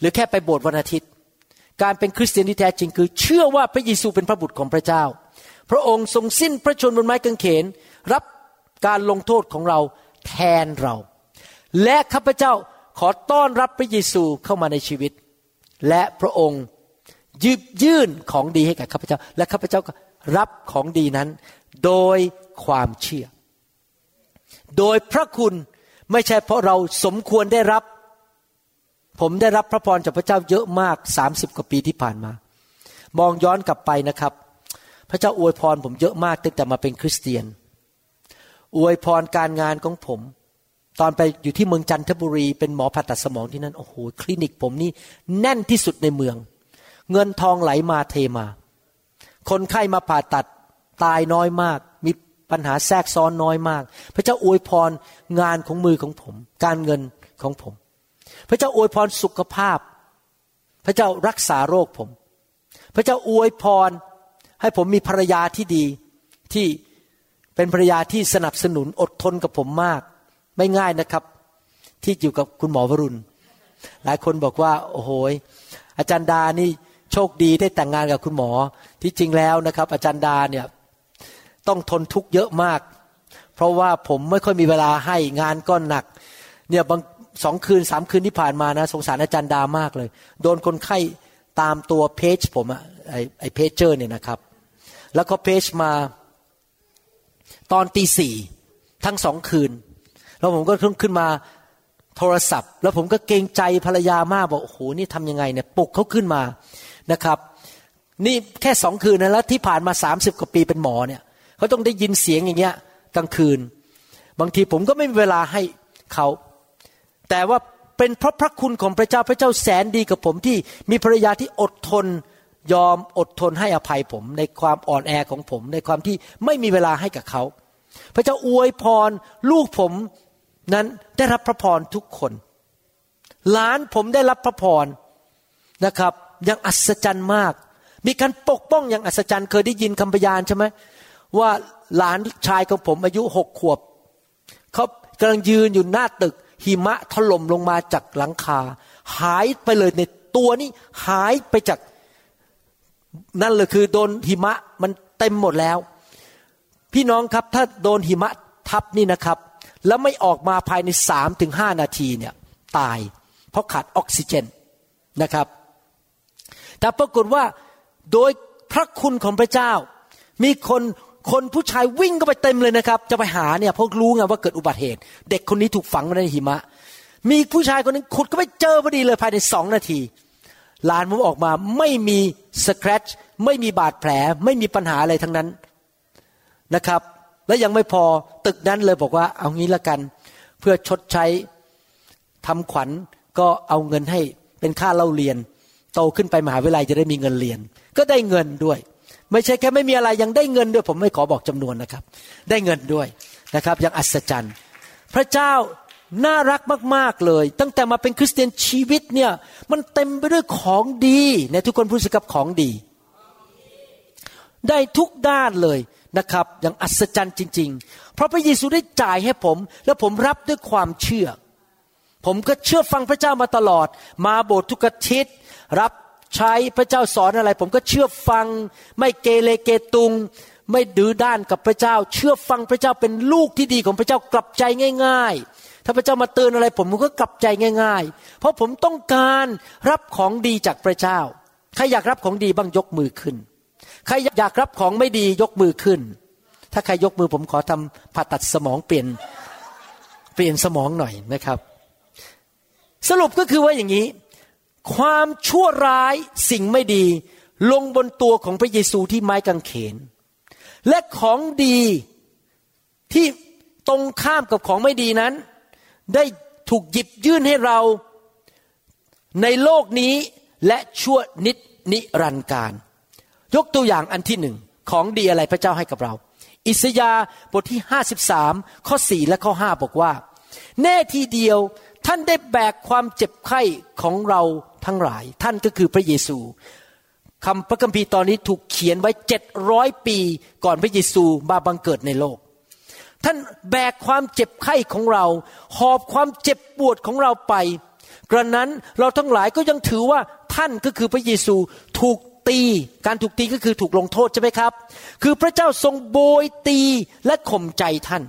หรือแค่ไปโบสถ์วันอาทิตย์ การเป็นคริสเตียนที่แท้จริงคือ เชื่อว่าพระเยซูเป็นพระบุตรของพระเจ้า พระองค์ทรงสิ้นพระชนม์บนไม้กางเขน รับการลงโทษของเราแทนเรา และข้าพเจ้าขอต้อนรับพระเยซูเข้ามาในชีวิต และพระองค์ ยืบยื่นของดีให้กับข้าพเจ้า และข้าพเจ้าก็รับของดีนั้น โดยความเชื่อ โดยพระคุณไม่ใช่เพราะเราสมควรได้รับ ผมได้รับพระพรจากพระเจ้าเยอะมากสามสิบกว่าปีที่ผ่านมา มองย้อนกลับไปนะครับ พระเจ้าอวยพรผมเยอะมากตั้งแต่มาเป็นคริสเตียน อวยพรการงานของผม ตอนไปอยู่ที่เมืองจันทบุรี เป็นหมอผ่าตัดสมองที่นั่นโอ้โหคลินิกผมนี่แน่นที่สุดในเมือง เงินทองไหลมาเทมา คนไข้มาผ่าตัดตายน้อยมาก มีปัญหาแทรกซ้อนน้อยมาก พระเจ้าอวยพรงานของมือของผม การเงินของผม พระเจ้าอวยพรสุขภาพ พระเจ้ารักษาโรคผม พระเจ้าอวยพรให้ผมมีภรรยาที่ดีที่เป็นภรรยาที่สนับสนุนอดทนกับผมมาก ไม่ง่ายนะครับ ที่อยู่กับคุณหมอวรุณ หลายคนบอกว่า โอ้โหอาจารย์ดานี่ โชคดีได้แต่งงานกับคุณหมอ ที่จริงแล้วนะครับ อาจารย์ดาเนี่ยต้องทนทุกข์เยอะมาก เพราะว่าผมไม่ค่อยมีเวลาให้งานก็หนัก เนี่ยบางสองคืนสามคืนที่ผ่านมานะ สงสารอาจารย์ดามากเลย โดนคนไข้ตามตัวเพจผมอะไอไอเพจเจอร์เนี่ยนะครับ แล้วก็เพจมาตอนตีสี่ทั้งสองคืน แล้วผมก็ขึ้นขึ้นมาโทรศัพท์ แล้วผมก็เกรงใจภรรยามากบอกโอ้โหนี่ทำยังไงเนี่ยปลุกเขาขึ้นมา นะครับ นี่แค่สองคืนนะแล้วที่ผ่านมาสามสิบกว่าปีเป็นหมอเนี่ยเขาต้องได้ยินเสียงอย่างเงี้ยกลางคืน บางทีผมก็ไม่มีเวลาให้เขา แต่ว่าเป็นเพราะพระคุณของพระเจ้าพระเจ้าแสนดีกับผมที่มีภรรยาที่อดทนยอมอดทนให้อภัยผม ในความอ่อนแอของผม ในความที่ไม่มีเวลาให้กับเขา พระเจ้าอวยพรลูกผมนั้นได้รับพระพรทุกคน หลานผมได้รับพระพรนะครับ อย่างอัศจรรย์มาก มีการปกป้องอย่างอัศจรรย์ เคยได้ยินคำพยานใช่ไหมว่าหลานชายของผมอายุหกขวบเขากำลังยืนอยู่หน้าตึก หิมะถล่มลงมาจากหลังคา หายไปเลยในตัวนี้หายไปจากนั่นเลยคือโดนหิมะมันเต็มหมดแล้ว พี่น้องครับถ้าโดนหิมะทับนี่นะครับ แล้วไม่ออกมาภายในสามถึงห้านาทีเนี่ยตาย เพราะขาดออกซิเจนนะครับ แต่ปรากฏว่าโดยพระคุณของพระเจ้า มีคนคนผู้ชายวิ่งก็ไปเต็มเลยนะครับ จะไปหาเนี่ยเพราะรู้ไงว่าเกิดอุบัติเหตุ เด็กคนนี้ถูกฝังไว้ในหิมะ มีผู้ชายคนนึงขุดก็ไปเจอพอดีเลยภายในสองนาทีหลานผมออกมาไม่มีสครัชไม่มีบาดแผล ไม่มีปัญหาอะไรทั้งนั้นนะครับ และยังไม่พอตึกนั้นเลยบอกว่าเอางี้ละกัน เพื่อชดใช้ทำขวัญก็เอาเงินให้เป็นค่าเล่าเรียน โตขึ้นไปมหาวิทยาลัยจะได้มีเงินเรียน ก็ได้เงินด้วย ไม่ใช่แค่ไม่มีอะไรยังได้เงินด้วย ผมไม่ขอบอกจำนวนนะครับ ได้เงินด้วยนะครับยังอัศจรรย์ พระเจ้าน่ารักมาก ๆ เลย ตั้งแต่มาเป็นคริสเตียนชีวิตเนี่ยมันเต็มไปด้วยของดีในทุกคนพูดสิกับของดี ได้ทุกด้านเลยนะครับ อย่างอัศจรรย์จริง ๆ เพราะพระเยซูได้จ่ายให้ผม แล้วผมรับด้วยความเชื่อ ผมก็เชื่อฟังพระเจ้ามาตลอด มาโบสถ์ทุกอาทิตย์ รับใช้พระเจ้าสอนอะไร ผมก็เชื่อฟัง ไม่เกเรเกตุง ไม่ดื้อด้านกับพระเจ้า เชื่อฟังพระเจ้าเป็นลูกที่ดีของพระเจ้ากลับใจง่าย ๆ ถ้าพระเจ้ามาเตือนอะไร ผมผมก็กลับใจง่าย ๆ เพราะผมต้องการรับของดีจากพระเจ้า ใครอยากรับของดีบ้างยกมือขึ้น ใครอยากรับของไม่ดียกมือขึ้น ถ้าใครยกมือผมขอทำผ่าตัดสมองเปลี่ยนเปลี่ยนสมองหน่อยนะครับ สรุปก็คือว่าอย่างนี้ ความชั่วร้ายสิ่งไม่ดี ลงบนตัวของพระเยซูที่ไม้กางเขน และของดีที่ตรงข้ามกับของไม่ดีนั้น ได้ถูกหยิบยื่นให้เราในโลกนี้และชั่วนิดนิรันดร์การ ยกตัวอย่างอันที่หนึ่งของดีอะไรพระเจ้าให้กับเรา อิสยาห์บทที่ 53 ข้อ 4 และข้อ 5 บอกว่า แน่ทีเดียวท่านได้แบกความเจ็บไข้ของเรา ทั้งหลาย ท่านก็คือพระเยซูคำพระคัมภีร์ตอนนี้ถูกเขียนไว้เจ็ดร้อยปีก่อนพระเยซูมาบังเกิดในโลก ท่านแบกความเจ็บไข้ของเรา หอบความเจ็บปวดของเราไป กระนั้นเราทั้งหลายก็ยังถือว่าท่านก็คือพระเยซูถูกตีการถูกตีก็คือถูกลงโทษใช่ไหมครับ คือพระเจ้าทรงโบยตีและข่มใจท่าน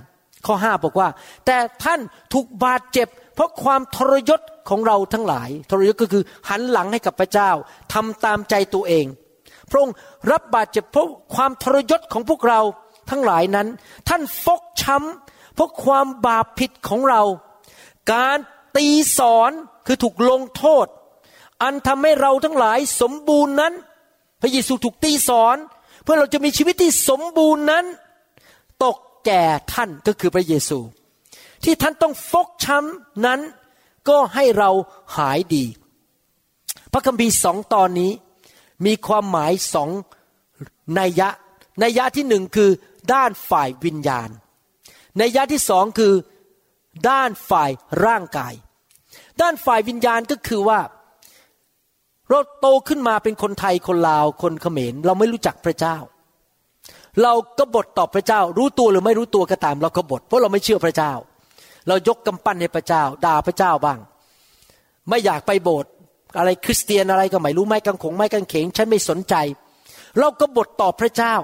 ข้อห้าบอกว่า แต่ท่านถูกบาดเจ็บ ราะความทรยศของเราทั้งหลาย ทรยศก็คือหันหลังให้กับพระเจ้าทำตามใจตัวเอง พระองค์รับบาดเจ็บเพราะความทรยศของพวกเราทั้งหลายนั้น ท่านฟกช้ำเพราะความบาปผิดของเรา การตีสอนคือถูกลงโทษ อันทำให้เราทั้งหลายสมบูรณ์นั้น พระเยซูถูกตีสอน เพื่อเราจะมีชีวิตที่สมบูรณ์นั้น ตกแก่ท่านก็คือพระเยซู ที่ท่านต้องฟกช้ำนั้น ก็ให้เราหายดี พระคัมภีร์สองตอนนี้ มีความหมายสองนัยยะนัยยะที่หนึ่งคือด้านฝ่ายวิญญาณนัยยะที่สองคือด้านฝ่ายร่างกาย ด้านฝ่ายวิญญาณก็คือว่าเราโตขึ้นมาเป็นคนไทยคนลาวคนเขมร เราไม่รู้จักพระเจ้า เราก็บทต่อพระเจ้า รู้ตัวหรือไม่รู้ตัวก็ตาม เราก็บทเพราะเราไม่เชื่อพระเจ้า เรายกกำปั้นให้พระเจ้า ด่าพระเจ้าบ้าง ไม่อยากไปโบสถ์อะไรคริสเตียนอะไรก็ไม่รู้ไม่กังขงไม่กังเขงฉันไม่สนใจ เราก็บทต่อพระเจ้า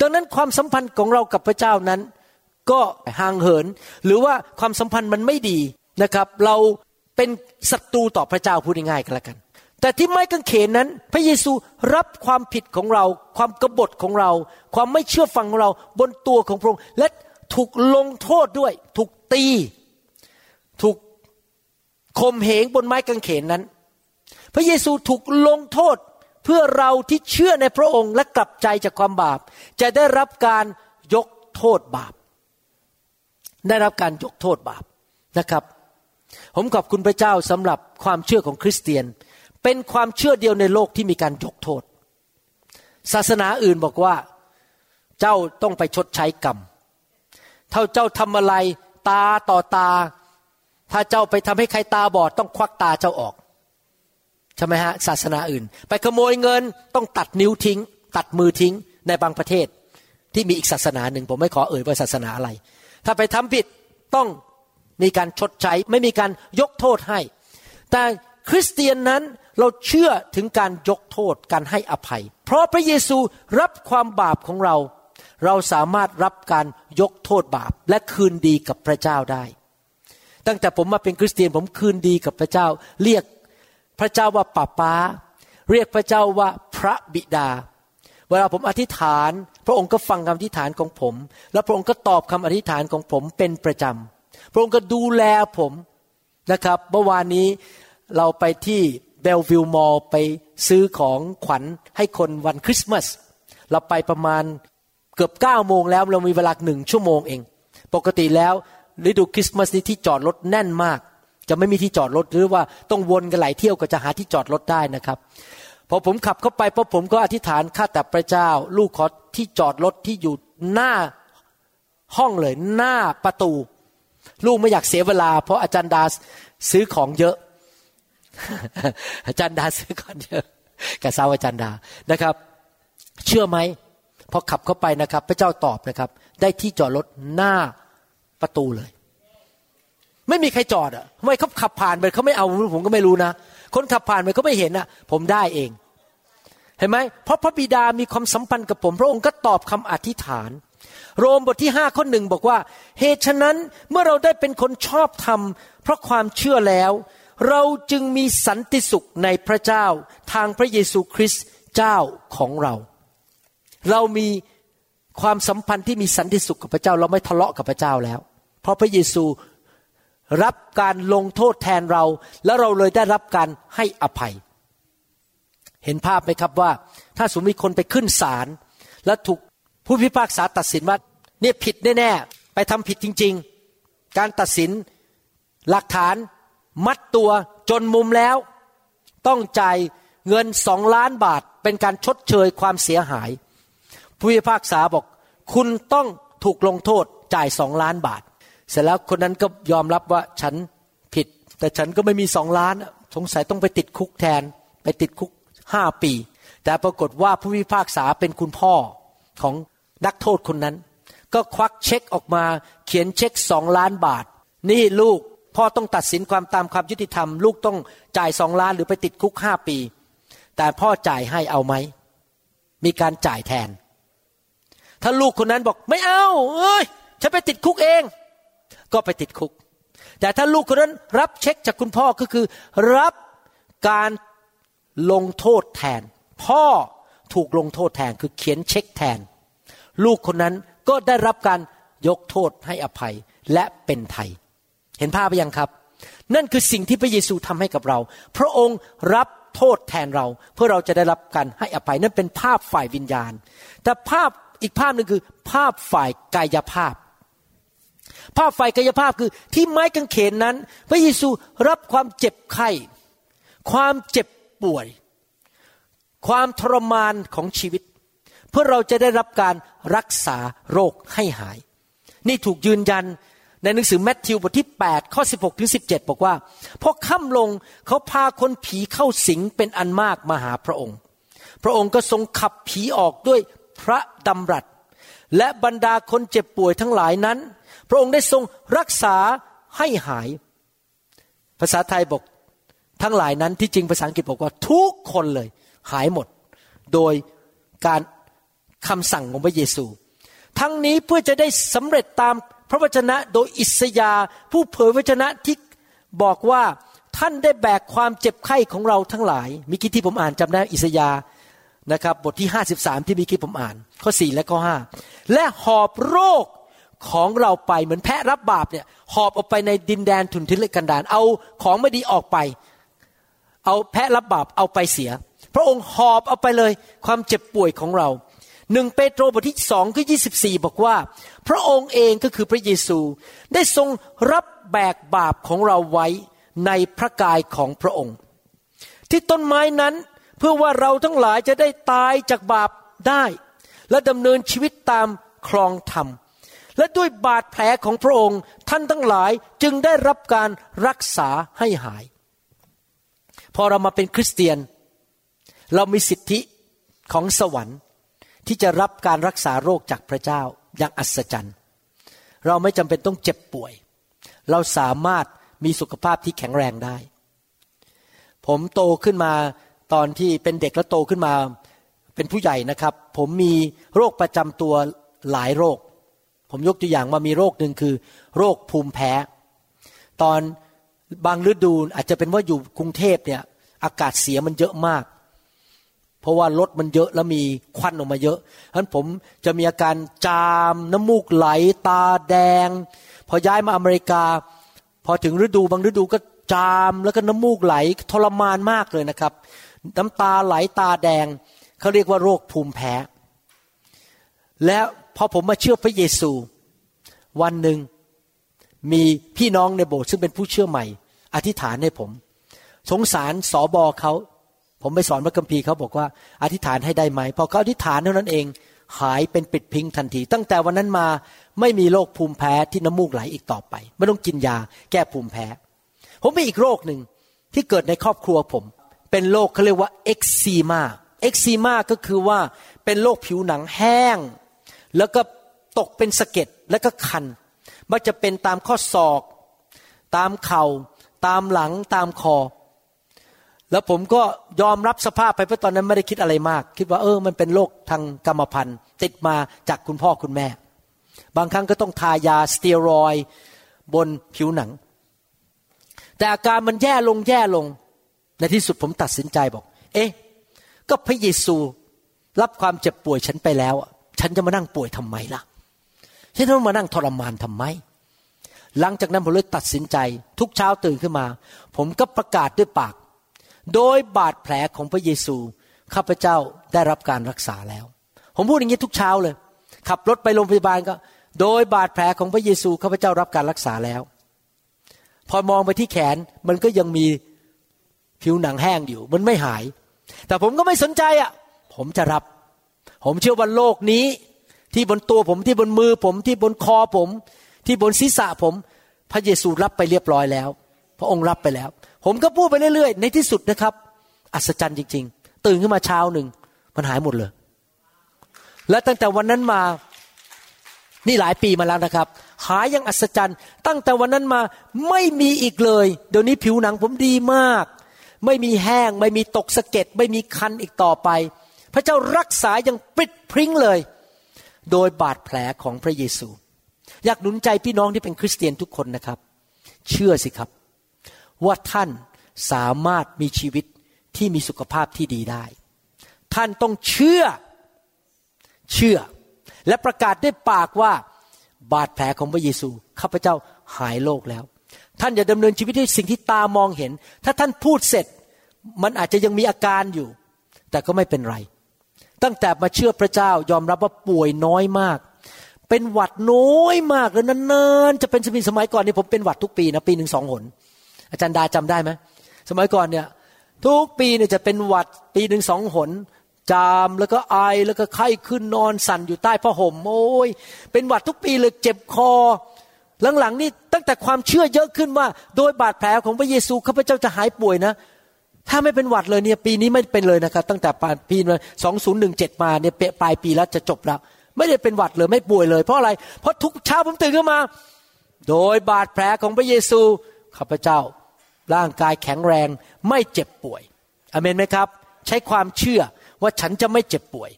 ดังนั้นความสัมพันธ์ของเรากับพระเจ้านั้น ก็ห่างเหิน หรือว่าความสัมพันธ์มันไม่ดีนะครับ เราเป็นศัตรูต่อพระเจ้าพูดง่ายๆกันแล้วกัน แต่ที่ไม้กางเขนนั้น พระเยซูรับความผิดของเรา ความกบฏของเรา ความไม่เชื่อฟังของเราบนตัวของพระองค์และ ถูกลงโทษด้วย ถูกตี ถูกข่มเหงบนไม้กางเขนนั้น พระเยซูถูกลงโทษเพื่อเราที่เชื่อในพระองค์และกลับใจจากความบาป จะได้รับการยกโทษบาป ได้รับการยกโทษบาปนะครับ ผมขอบคุณพระเจ้าสำหรับความเชื่อของคริสเตียน เป็นความเชื่อเดียวในโลกที่มีการยกโทษ ศาสนาอื่นบอกว่า เจ้าต้องไปชดใช้กรรม ถ้าเจ้าทำอะไร ตาต่อตา ถ้าเจ้าไปทำให้ใครตาบอดต้องควักตาเจ้าออกใช่ไหมฮะศาสนาอื่น ไปขโมยเงินต้องตัดนิ้วทิ้ง ตัดมือทิ้งในบางประเทศ ที่มีอีกศาสนาหนึ่งผมไม่ขอเอ่ยว่าศาสนาอะไร ถ้าไปทำผิดต้องมีการชดใช้ไม่มีการยกโทษให้ แต่คริสเตียนนั้นเราเชื่อถึงการยกโทษการให้อภัย เพราะพระเยซูรับความบาปของเรา เราสามารถรับการยกโทษบาปและคืนดีกับพระเจ้าได้ ตั้งแต่ผมมาเป็นคริสเตียนผมคืนดีกับพระเจ้า เรียกพระเจ้าว่าป้าป้า เรียกพระเจ้าว่าพระบิดา เวลาผมอธิษฐาน พระองค์ก็ฟังคำอธิษฐานของผม และพระองค์ก็ตอบคำอธิษฐานของผมเป็นประจำพระองค์ก็ดูแลผมนะครับเมื่อวานนี้เราไปที่เบลวิลมอลไปซื้อของขวัญให้คนวันคริสต์มาสเราไปประมาณ เกือบเก้าโมงแล้วเรามีเวลาหนึ่งชั่วโมงเอง ปกติแล้วฤดูคริสต์มาสนี้ที่จอดรถแน่นมาก จะไม่มีที่จอดรถหรือว่าต้องวนกันหลายเที่ยวก็จะหาที่จอดรถได้นะครับพอผมขับเข้าไปพอผมก็อธิษฐานข้าแต่พระเจ้า ลูกขอที่จอดรถที่อยู่หน้าห้องเลยหน้าประตู ลูกไม่อยากเสียเวลา เพราะอาจารย์ดาซื้อของเยอะ อาจารย์ดาซื้อของเยอะกับสาวอาจารย์ดานะครับ เชื่อไหม พอขับเข้าไปนะครับ พระเจ้าตอบนะครับ ได้ที่จอดรถหน้าประตูเลย ไม่มีใครจอดอะทำไมเขาขับผ่านไปเขาไม่เอาผมก็ไม่รู้นะคนขับผ่านไปเขาไม่เห็นอะ ผมได้เอง เห็นไหมเพราะพระบิดามีความสัมพันธ์กับผม พระองค์ก็ตอบคำอธิษฐาน โรมบทที่ห้าข้อหนึ่งบอกว่า เหตุฉะนั้นเมื่อเราได้เป็นคนชอบธรรม เพราะความเชื่อแล้ว เราจึงมีสันติสุขในพระเจ้า ทางพระเยซูคริสต์เจ้าของเรา เรามีความสัมพันธ์ที่มีสันติสุขกับพระเจ้า เราไม่ทะเลาะกับพระเจ้าแล้ว เพราะพระเยซูรับการลงโทษแทนเรา แล้วเราเลยได้รับการให้อภัย เห็นภาพไหมครับว่า ถ้าสมมติมีคนไปขึ้นศาลแล้วถูกผู้พิพากษาตัดสินว่าเนี่ยผิดแน่ๆไปทำผิดจริง ๆ การตัดสินหลักฐานมัดตัวจนมุมแล้ว ต้องจ่ายเงินสองล้านบาทเป็นการชดเชยความเสียหาย ผู้พิพากษาบอก คุณต้องถูกลงโทษจ่ายสองล้านบาท เสร็จแล้วคนนั้นก็ยอมรับว่าฉันผิด แต่ฉันก็ไม่มีสองล้าน สงสัยต้องไปติดคุกแทน ไปติดคุกห้าปี แต่ปรากฏว่าผู้พิพากษาเป็นคุณพ่อของนักโทษคนนั้น ก็ควักเช็คออกมา เขียนเช็คสองล้านบาท นี่ลูกพ่อต้องตัดสินความตามความยุติธรรม ลูกต้องจ่ายสองล้านหรือไปติดคุกห้าปี แต่พ่อจ่ายให้เอาไหมมีการจ่ายแทน ถ้าลูกคนนั้นบอกไม่เอาเอ้ยฉันไปติดคุกเอง ก็ไปติดคุก แต่ถ้าลูกคนนั้นรับเช็คจากคุณพ่อก็คือ รับการลงโทษแทน พ่อถูกลงโทษแทนคือเขียนเช็คแทน ลูกคนนั้นก็ได้รับการยกโทษให้อภัยและเป็นไทย เห็นภาพไปยังครับ นั่นคือสิ่งที่พระเยซูทำให้กับเรา พระองค์รับโทษแทนเรา เพื่อเราจะได้รับการให้อภัยนั่นเป็นภาพฝ่ายวิญญาณ แต่ภาพ อีกภาพหนึ่งคือ ภาพฝ่ายกายภาพ ภาพฝ่ายกายภาพคือที่ไม้กางเขนนั้น พระเยซูรับความเจ็บไข้ ความเจ็บป่วย ความทรมานของชีวิต เพื่อเราจะได้รับการรักษาโรคให้หาย นี่ถูกยืนยันในหนังสือแมทธิวบทที่ 8 ข้อ 16 ถึง 17 บอกว่า พอค่ำลงเขาพาคนผีเข้าสิงเป็นอันมากมาหาพระองค์ พระองค์ก็ทรงขับผีออกด้วยพระ ดำรัส และบรรดาคนเจ็บป่วยทั้งหลายนั้น พระองค์ได้ทรงรักษาให้หาย ภาษาไทยบอกทั้งหลายนั้นที่จริงภาษาอังกฤษบอกว่าทุกคนเลย หายหมด โดยการคำสั่งของพระเยซู ทั้งนี้เพื่อจะได้สำเร็จตามพระวจนะโดยอิสยาผู้เผยวจนะที่บอกว่าท่านได้แบกความเจ็บไข้ของเราทั้งหลายมีกี้ที่ผมอ่านจำได้อิสยา นะครับบทที่ 53 ที่มีกี้ผมอ่าน ข้อ 4 และข้อ 5 และหอบโรคของเราไปเหมือนแพะรับบาปเนี่ยหอบออกไปในดินแดนทุนทิลกันดานเอาของไม่ดีออกไป เอาแพะรับบาปเอาไปเสีย พระองค์หอบเอาไปเลยความเจ็บป่วยของเราหนึ่งเปโตรบทที่สองข้อยี่สิบสี่บอกว่า พระองค์เองก็คือพระเยซู ได้ทรงรับแบกบาปของเราไว้ในพระกายของพระองค์ ที่ต้นไม้นั้น เพื่อว่าเราทั้งหลายจะได้ตายจากบาปได้ และดำเนินชีวิตตามครองธรรม และด้วยบาดแผลของพระองค์ท่านทั้งหลายจึงได้รับการรักษาให้หาย พอเรามาเป็นคริสเตียน เรามีสิทธิของสวรรค์ที่จะรับการรักษาโรคจากพระเจ้าอย่างอัศจรรย์ เราไม่จำเป็นต้องเจ็บป่วย เราสามารถมีสุขภาพที่แข็งแรงได้ ผมโตขึ้นมา ตอนที่เป็นเด็กแล้วโตขึ้นมา เป็นผู้ใหญ่นะครับ ผมมีโรคประจำตัวหลายโรค ผมยกตัวอย่างมามีโรคหนึ่งคือ โรคภูมิแพ้ ตอนบางฤดูอาจจะเป็นว่าอยู่กรุงเทพเนี่ยอากาศเสียมันเยอะมาก เพราะว่ารถมันเยอะแล้วมีควันออกมาเยอะฉะนั้นผมจะมีอาการจามน้ำมูกไหล ตาแดง พอย้ายมาอเมริกา พอถึงฤดูบางฤดูก็จามแล้วก็น้ำมูกไหลทรมานมากเลยนะครับ น้ำตาไหลตาแดงเขาเรียกว่าโรคภูมิแพ้ แล้วพอผมมาเชื่อพระเยซู วันหนึ่งมีพี่น้องในโบสถ์ซึ่งเป็นผู้เชื่อใหม่ อธิษฐานให้ผม สงสารสอบอเขา ผมไปสอนพระคัมภีร์เขาบอกว่า อธิษฐานให้ได้ไหมพอเขาอธิษฐานเท่านั้นเอง หายเป็นปิดพิงทันที ตั้งแต่วันนั้นมาไม่มีโรคภูมิแพ้ที่น้ำมูกไหลอีกต่อไป ไม่ต้องกินยาแก้ภูมิแพ้ ผมมีอีกโรคหนึ่งที่เกิดในครอบครัวผม เป็นโรคเขาเรียกว่าเอ็กซีมาเอ็กซีมาก็คือว่าเป็นโรคผิวหนังแห้ง แล้วก็ตกเป็นสะเก็ดแล้วก็คัน มักจะเป็นตามข้อศอก ตามเข่า ตามหลังตามคอ แล้วผมก็ยอมรับสภาพไปเพราะตอนนั้นไม่ได้คิดอะไรมาก คิดว่าเออมันเป็นโรคทางกรรมพันธุ์ ติดมาจากคุณพ่อคุณแม่ บางครั้งก็ต้องทายาสเตียรอยบนผิวหนัง แต่อาการมันแย่ลงแย่ลง ในที่สุดผมตัดสินใจบอก เอ๊ะ ก็พระเยซูรับความเจ็บป่วยฉันไปแล้ว ฉันจะมานั่งป่วยทำไมล่ะ ฉันต้องมานั่งทรมานทำไม หลังจากนั้นผมเลยตัดสินใจ ทุกเช้าตื่นขึ้นมา ผมก็ประกาศด้วยปาก โดยบาดแผลของพระเยซูข้าพเจ้าได้รับการรักษาแล้ว ผมพูดอย่างนี้ทุกเช้าเลย ขับรถไปโรงพยาบาลก็ โดยบาดแผลของพระเยซูข้าพเจ้ารับการรักษาแล้ว พอมองไปที่แขนมันก็ยังมี ผิวหนังแห้งอยู่ มันไม่หาย แต่ผมก็ไม่สนใจอะ ผมจะรับ ผมเชื่อว่าโลกนี้ ที่บนตัวผมที่บนมือผมที่บนคอผม ที่บนศีรษะผม พระเยซูรับไปเรียบร้อยแล้ว พระองค์รับไปแล้ว ผมก็พูดไปเรื่อยๆ ในที่สุดนะครับ อัศจรรย์จริง ๆ ตื่นขึ้นมาเช้าหนึ่งมันหายหมดเลย และตั้งแต่วันนั้นมานี่หลายปีมาแล้วนะครับ หายอยังอัศจรรย์ ตั้งแต่วันนั้นมาไม่มีอีกเลย เดี๋ยวนี้ผิวหนังผมดีมาก ไม่มีแห้ง ไม่มีตกสะเก็ดไม่มีคันอีกต่อไป พระเจ้ารักษาอย่างปิดพริ้งเลย โดยบาดแผลของพระเยซู อยากหนุนใจพี่น้องที่เป็นคริสเตียนทุกคนนะครับ เชื่อสิครับ ว่าท่านสามารถมีชีวิตที่มีสุขภาพที่ดีได้ ท่านต้องเชื่อเชื่อ และประกาศด้วยปากว่าบาดแผลของพระเยซูข้าพเจ้าหายโรคแล้ว ท่านอย่าดำเนินชีวิตด้วยสิ่งที่ตามองเห็น ถ้าท่านพูดเสร็จ มันอาจจะยังมีอาการอยู่ แต่ก็ไม่เป็นไร ตั้งแต่มาเชื่อพระเจ้ายอมรับว่าป่วยน้อยมาก เป็นหวัดน้อยมากแล้วนานๆจะเป็นสมัยสมัยก่อนนี่ผมเป็นหวัดทุกปีนะปีหนึ่งสองหน อาจารย์ดาจำได้ไหมสมัยก่อนเนี่ยทุกปีเนี่ยจะเป็นหวัดปีหนึ่งสองหนจามแล้วก็ไอแล้วก็ไข้ขึ้นนอนสั่นอยู่ใต้ผ้าห่มโอ้ยเป็นหวัดทุกปีเลยเจ็บคอ หลังๆนี่ตั้งแต่ความเชื่อเยอะขึ้นว่า โดยบาดแผลของพระเยซูข้าพเจ้าจะหายป่วยนะ ถ้าไม่เป็นหวัดเลยเนี่ยปีนี้ไม่เป็นเลยนะครับ ตั้งแต่ปีสองศูนย์หนึ่งเจ็ดมาเนี่ยปลายปีแล้วจะจบแล้ว ไม่ได้เป็นหวัดเลยไม่ป่วยเลย เพราะอะไร เพราะทุกเช้าผมตื่นขึ้นมา โดยบาดแผลของพระเยซูข้าพเจ้า ร่างกายแข็งแรงไม่เจ็บป่วยอเมนไหมครับ ใช้ความเชื่อว่าฉันจะไม่เจ็บป่วย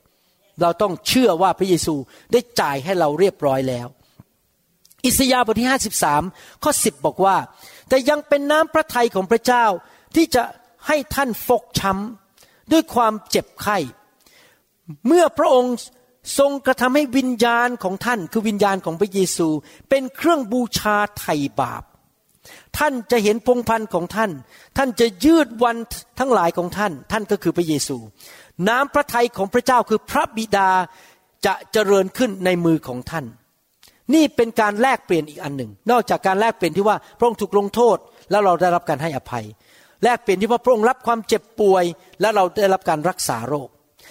เราต้องเชื่อว่าพระเยซูได้จ่ายให้เราเรียบร้อยแล้ว อิสยาห์บทที่ 53 ข้อ 10 บอกว่า แต่ยังเป็นน้ำพระทัยของพระเจ้าที่จะให้ท่านฟกช้ำด้วยความเจ็บไข้ เมื่อพระองค์ทรงกระทำให้วิญญาณของท่านคือวิญญาณของพระเยซู เป็นเครื่องบูชาไถ่บาป ท่านจะเห็นพงพันธ์ของท่าน ท่านจะยืดวันทั้งหลายของท่าน ท่านก็คือพระเยซู น้ำพระทัยของพระเจ้าคือพระบิดาจะเจริญขึ้นในมือของท่าน นี่เป็นการแลกเปลี่ยนอีกอันหนึ่ง นอกจากการแลกเปลี่ยนที่ว่าพระองค์ถูกลงโทษ แล้วเราได้รับการให้อภัย แลกเปลี่ยนที่ว่าพระองค์รับความเจ็บป่วย และเราได้รับการรักษาโรค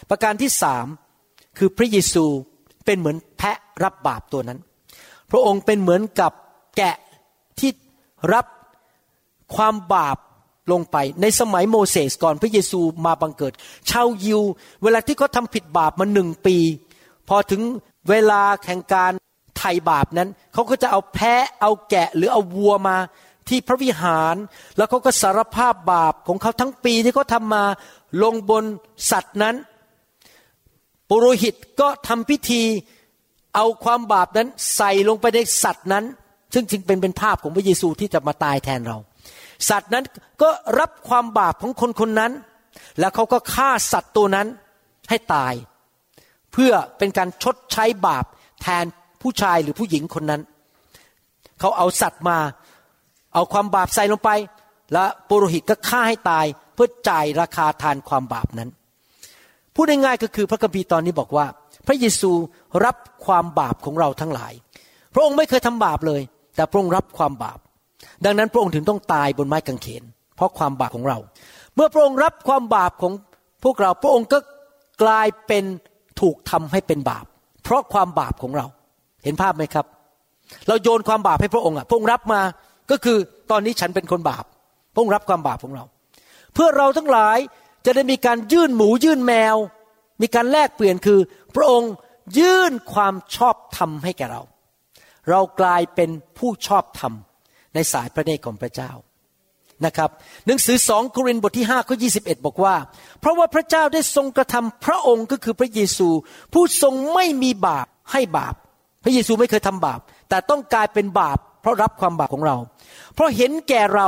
ประการที่สามคือพระเยซูเป็นเหมือนแพะรับบาปตัวนั้น พระองค์เป็นเหมือนกับแกะที่รับความบาปลงไปในสมัยโมเสสก่อนพระเยซูมาบังเกิด ชาวยิว เวลาที่เขาทำผิดบาปมาหนึ่งปี พอถึงเวลาแข่งการ ไถ่บาปนั้นเขาก็จะเอาแพะเอาแกะหรือเอาวัวมาที่พระวิหาร แล้วเขาก็สารภาพบาปของเขาทั้งปีที่เขาทำมาลงบนสัตว์นั้น ปุโรหิตก็ทำพิธีเอาความบาปนั้นใส่ลงไปในสัตว์นั้น ซึ่งจึงเป็นเป็นภาพของพระเยซูที่จะมาตายแทนเรา สัตว์นั้นก็รับความบาปของคนคนนั้น แล้วเขาก็ฆ่าสัตว์ตัวนั้นให้ตาย เพื่อเป็นการชดใช้บาปแทน ผู้ชายหรือผู้หญิงคนนั้น เขาเอาสัตว์มา เอาความบาปใส่ลงไป และปุโรหิตก็ฆ่าให้ตาย เพื่อจ่ายราคาทานความบาปนั้นพูดง่ายๆก็คือพระคัมภีร์ตอนนี้บอกว่า พระเยซูรับความบาปของเราทั้งหลาย พระองค์ไม่เคยทำบาปเลย แต่พระองค์รับความบาป ดังนั้นพระองค์ถึงต้องตายบนไม้กางเขน เพราะความบาปของเรา เมื่อพระองค์รับความบาปของพวกเราพระองค์ก็กลายเป็นถูกทำให้เป็นบาป เพราะความบาปของเรา เห็นภาพไหมครับ เราโยนความบาปให้พระองค์อะพระองค์รับมาก็คือตอนนี้ฉันเป็นคนบาปพระองค์รับความบาปของเรา เพื่อเราทั้งหลายจะได้มีการยื่นหมูยื่นแมว มีการแลกเปลี่ยนคือ พระองค์ยื่นความชอบธรรมให้แก่เรา เรากลายเป็นผู้ชอบธรรมในสายพระเนตรของพระเจ้านะครับหนังสือสองโครินธ์บทที่5ข้อ21 บอกว่า เพราะว่าพระเจ้าได้ทรงกระทำพระองค์ก็คือพระเยซู ผู้ทรงไม่มีบาปให้บาป พระเยซูไม่เคยทำบาป แต่ต้องกลายเป็นบาป เพราะรับความบาปของเรา เพราะเห็นแก่เรา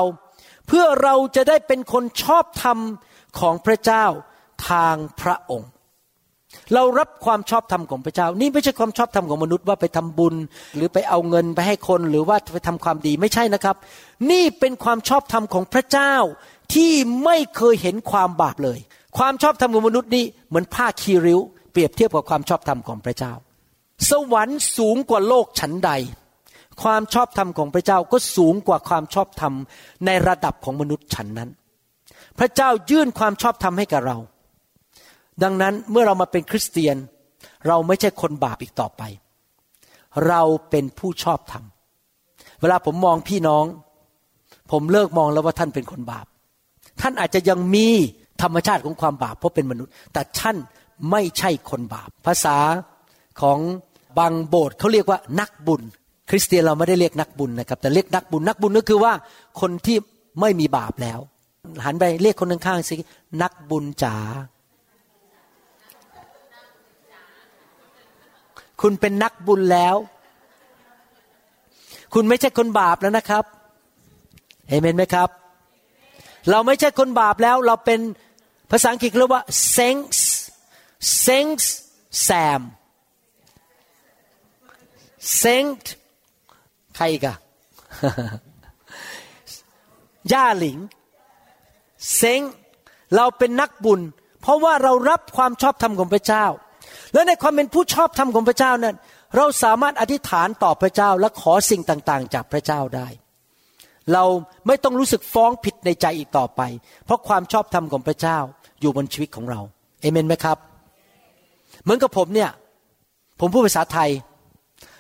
เพื่อเราจะได้เป็นคนชอบธรรมของพระเจ้าทางพระองค์ เรารับความชอบธรรมของพระเจ้า นี่ไม่ใช่ความชอบธรรมของมนุษย์ว่าไปทำบุญ หรือไปเอาเงินไปให้คนหรือว่าไปทำความดีไม่ใช่นะครับ นี่เป็นความชอบธรรมของพระเจ้าที่ไม่เคยเห็นความบาปเลย ความชอบธรรมของมนุษย์นี่เหมือนผ้าคีริ้ว เปรียบเทียบกับความชอบธรรมของพระเจ้า สวรรค์สูงกว่าโลกฉันใด ความชอบธรรมของพระเจ้าก็สูงกว่าความชอบธรรมในระดับของมนุษย์ฉันนั้น พระเจ้ายื่นความชอบธรรมให้กับเรา ดังนั้นเมื่อเรามาเป็นคริสเตียน เราไม่ใช่คนบาปอีกต่อไป เราเป็นผู้ชอบธรรม เวลาผมมองพี่น้อง ผมเลิกมองแล้วว่าท่านเป็นคนบาป ท่านอาจจะยังมีธรรมชาติของความบาปเพราะเป็นมนุษย์ แต่ท่านไม่ใช่คนบาป ภาษาของ บางโบสถ์เขาเรียกว่านักบุญ คริสเตียนเราไม่ได้เรียกนักบุญนะครับ แต่เรียกนักบุญนักบุญก็คือว่าคนที่ไม่มีบาปแล้ว หันไปเรียกคนข้างๆสินักบุญจ๋าคุณเป็นนักบุญแล้ว คุณไม่ใช่คนบาปแล้วนะครับเอเมนไหมครับ เราไม่ใช่คนบาปแล้ว เราเป็นภาษาอังกฤษเรียกว่า saints saints Sam saint ใครกะย่าหลิงเซ้งเราเป็นนักบุญ เพราะว่าเรารับความชอบธรรมของพระเจ้า และในความเป็นผู้ชอบธรรมของพระเจ้านั้น เราสามารถอธิษฐานต่อพระเจ้าและขอสิ่งต่างๆ จากพระเจ้าได้ เราไม่ต้องรู้สึกฟ้องผิดในใจอีกต่อไป เพราะความชอบธรรมของพระเจ้าอยู่บนชีวิตของเรา เอเมนไหมครับ เหมือนกับผมเนี่ย ผมพูดภาษาไทย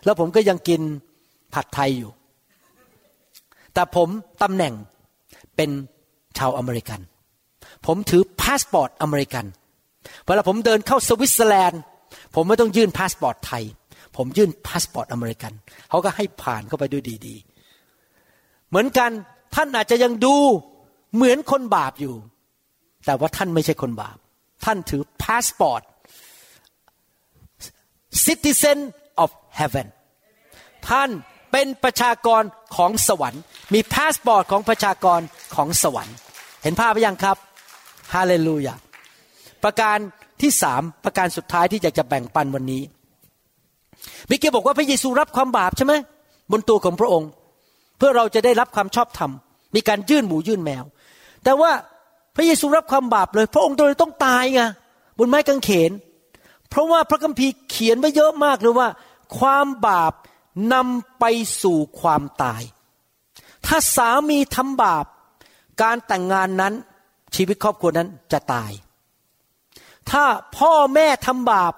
แล้วผมก็ยังกินผัดไทยอยู่ แต่ผมตำแหน่งเป็นชาวอเมริกัน ผมถือพาสปอร์ตอเมริกัน เวลาผมเดินเข้าสวิตเซอร์แลนด์ ผมไม่ต้องยื่นพาสปอร์ตไทย ผมยื่นพาสปอร์ตอเมริกัน เขาก็ให้ผ่านเข้าไปด้วยดี ๆ เหมือนกันท่านอาจจะยังดูเหมือนคนบาปอยู่ แต่ว่าท่านไม่ใช่คนบาป ท่านถือพาสปอร์ต citizen of heaven ท่านเป็นประชากรของสวรรค์ มีพาสปอร์ตของประชากรของสวรรค์ เห็นภาพไหมยังครับฮาเลลูยาประการที่สามประการสุดท้ายที่อยากจะแบ่งปันวันนี้มิเกบอกว่าพระเยซูรับความบาปใช่ไหมบนตัวของพระองค์ เพื่อเราจะได้รับความชอบธรรม มีการยื่นหมูยื่นแมว แต่ว่าพระเยซูรับความบาปเลย พระองค์เลยต้องตายไงบนไม้กางเขน เพราะว่าพระคัมภีร์เขียนไว้เยอะมากเลยว่า ความบาปนำไปสู่ความตาย ถ้าสามีทำบาป การแต่งงานนั้นชีวิตครอบครัวนั้นจะตาย ถ้าพ่อแม่ทำบาป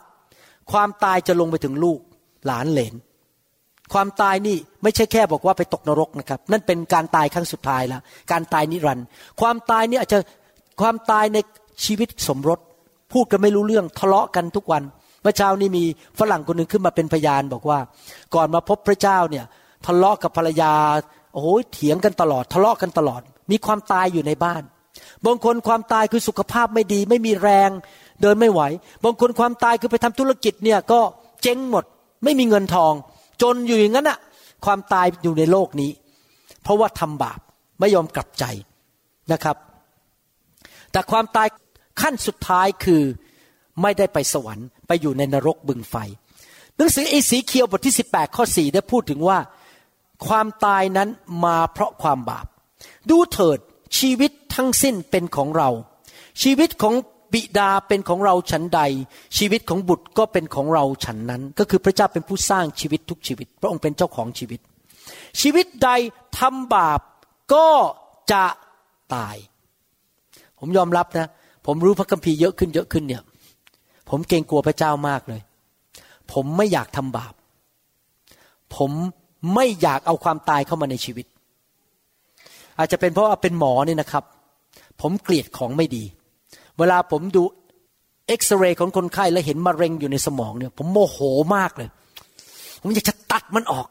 ความตายจะลงไปถึงลูกหลานเหลน ความตายนี่ไม่ใช่แค่บอกว่าไปตกนรกนะครับ นั่นเป็นการตายครั้งสุดท้ายแล้วการตายนิรันดร์ความตายนี่อาจจะความตายในชีวิตสมรส พูดกันไม่รู้เรื่องทะเลาะกันทุกวันเมื่อเช้านี้มีฝรั่งคนหนึ่งขึ้นมาเป็นพยานบอกว่า ก่อนมาพบพระเจ้าเนี่ยทะเลาะกับภรรยาโอ้โหเถียงกันตลอด ทะเลาะกันตลอด มีความตายอยู่ในบ้านบางคนความตายคือสุขภาพไม่ดี ไม่มีแรงเดินไม่ไหวบางคนความตายคือไปทำธุรกิจเนี่ยก็เจ๊งหมด ไม่มีเงินทอง จนอยู่อย่างนั้นอะความตายอยู่ในโลกนี้ เพราะว่าทำบาปไม่ยอมกลับใจนะครับ แต่ความตาย ขั้นสุดท้ายคือไม่ได้ไปสวรรค์ไปอยู่ในนรกบึงไฟ หนังสือเอสีเคียวบทที่ 18 ข้อ 4 ได้พูดถึงว่า ความตายนั้นมาเพราะความบาป ดูเถิดชีวิตทั้งสิ้นเป็นของเรา ชีวิตของบิดาเป็นของเราฉันใด ชีวิตของบุตรก็เป็นของเราฉันนั้น ก็คือพระเจ้าเป็นผู้สร้างชีวิตทุกชีวิต พระองค์เป็นเจ้าของชีวิต ชีวิตใดทำบาปก็จะตาย ผมยอมรับนะ ผมรู้พระคัมภีร์เยอะขึ้นเยอะขึ้นเนี่ย ผมเกรงกลัวพระเจ้ามากเลย ผมไม่อยากทำบาป ผมไม่อยากเอาความตายเข้ามาในชีวิต อาจจะเป็นเพราะว่าเป็นหมอเนี่ยนะครับ ผมเกลียดของไม่ดี เวลาผมดูเอ็กซเรย์ของคนไข้แล้วเห็นมะเร็งอยู่ในสมองเนี่ย ผมโมโหมากเลย ผมอยากจะตัดมันออก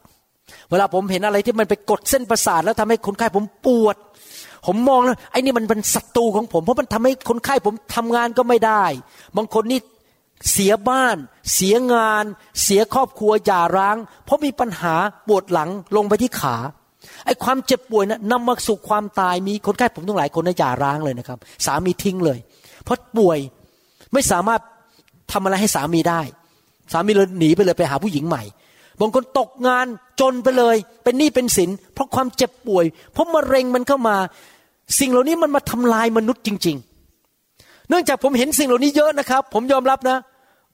เวลาผมเห็นอะไรที่มันไปกดเส้นประสาทแล้วทำให้คนไข้ผมปวด ผมมองแล้วไอ้นี่มันเป็นศัตรูของผม เพราะมันทำให้คนไข้ผมทำงานก็ไม่ได้ บางคนนี่เสียบ้าน เสียงาน เสียครอบครัวหย่าร้าง เพราะมีปัญหาปวดหลังลงไปที่ขาไอ้ความเจ็บป่วยนะนำมาสู่ความตายมีคนไข้ผมทั้งหลายคนนะหย่าร้างเลยนะครับ สามีทิ้งเลย เพราะป่วยไม่สามารถทำอะไรให้สามีได้ สามีเลยหนีไปเลยไปหาผู้หญิงใหม่บางคนตกงานจนไปเลย เป็นหนี้เป็นสินเพราะความเจ็บป่วย เพราะมะเร็งมันเข้ามา สิ่งเหล่านี้มันมาทำลายมนุษย์จริง ๆ เนื่องจากผมเห็นสิ่งเหล่านี้เยอะนะครับ ผมยอมรับนะ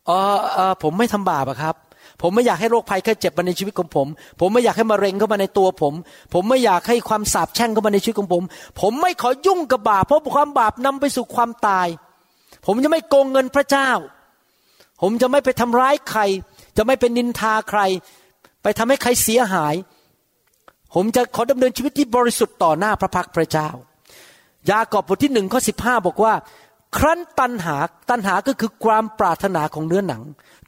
เออเออผมไม่ทำบาปครับ ผมไม่อยากให้โรคภัยแค่เจ็บมาในชีวิตของผม ผมไม่อยากให้มะเร็งเข้ามาในตัวผม ผมไม่อยากให้ความสาปแช่งเข้ามาในชีวิตของผม ผมไม่ขอยุ่งกับบาปเพราะความบาปนำไปสู่ความตาย ผมจะไม่โกงเงินพระเจ้า ผมจะไม่ไปทำร้ายใคร จะไม่เป็นนินทาใคร ไปทำให้ใครเสียหาย ผมจะขอดำเนินชีวิตที่บริสุทธิ์ต่อหน้าพระพักตร์พระเจ้า ยากอบบทที่หนึ่งข้อสิบห้าบอกว่า ครั้นตันหาตันหาก็คือความปรารถนาของเนื้อหนัง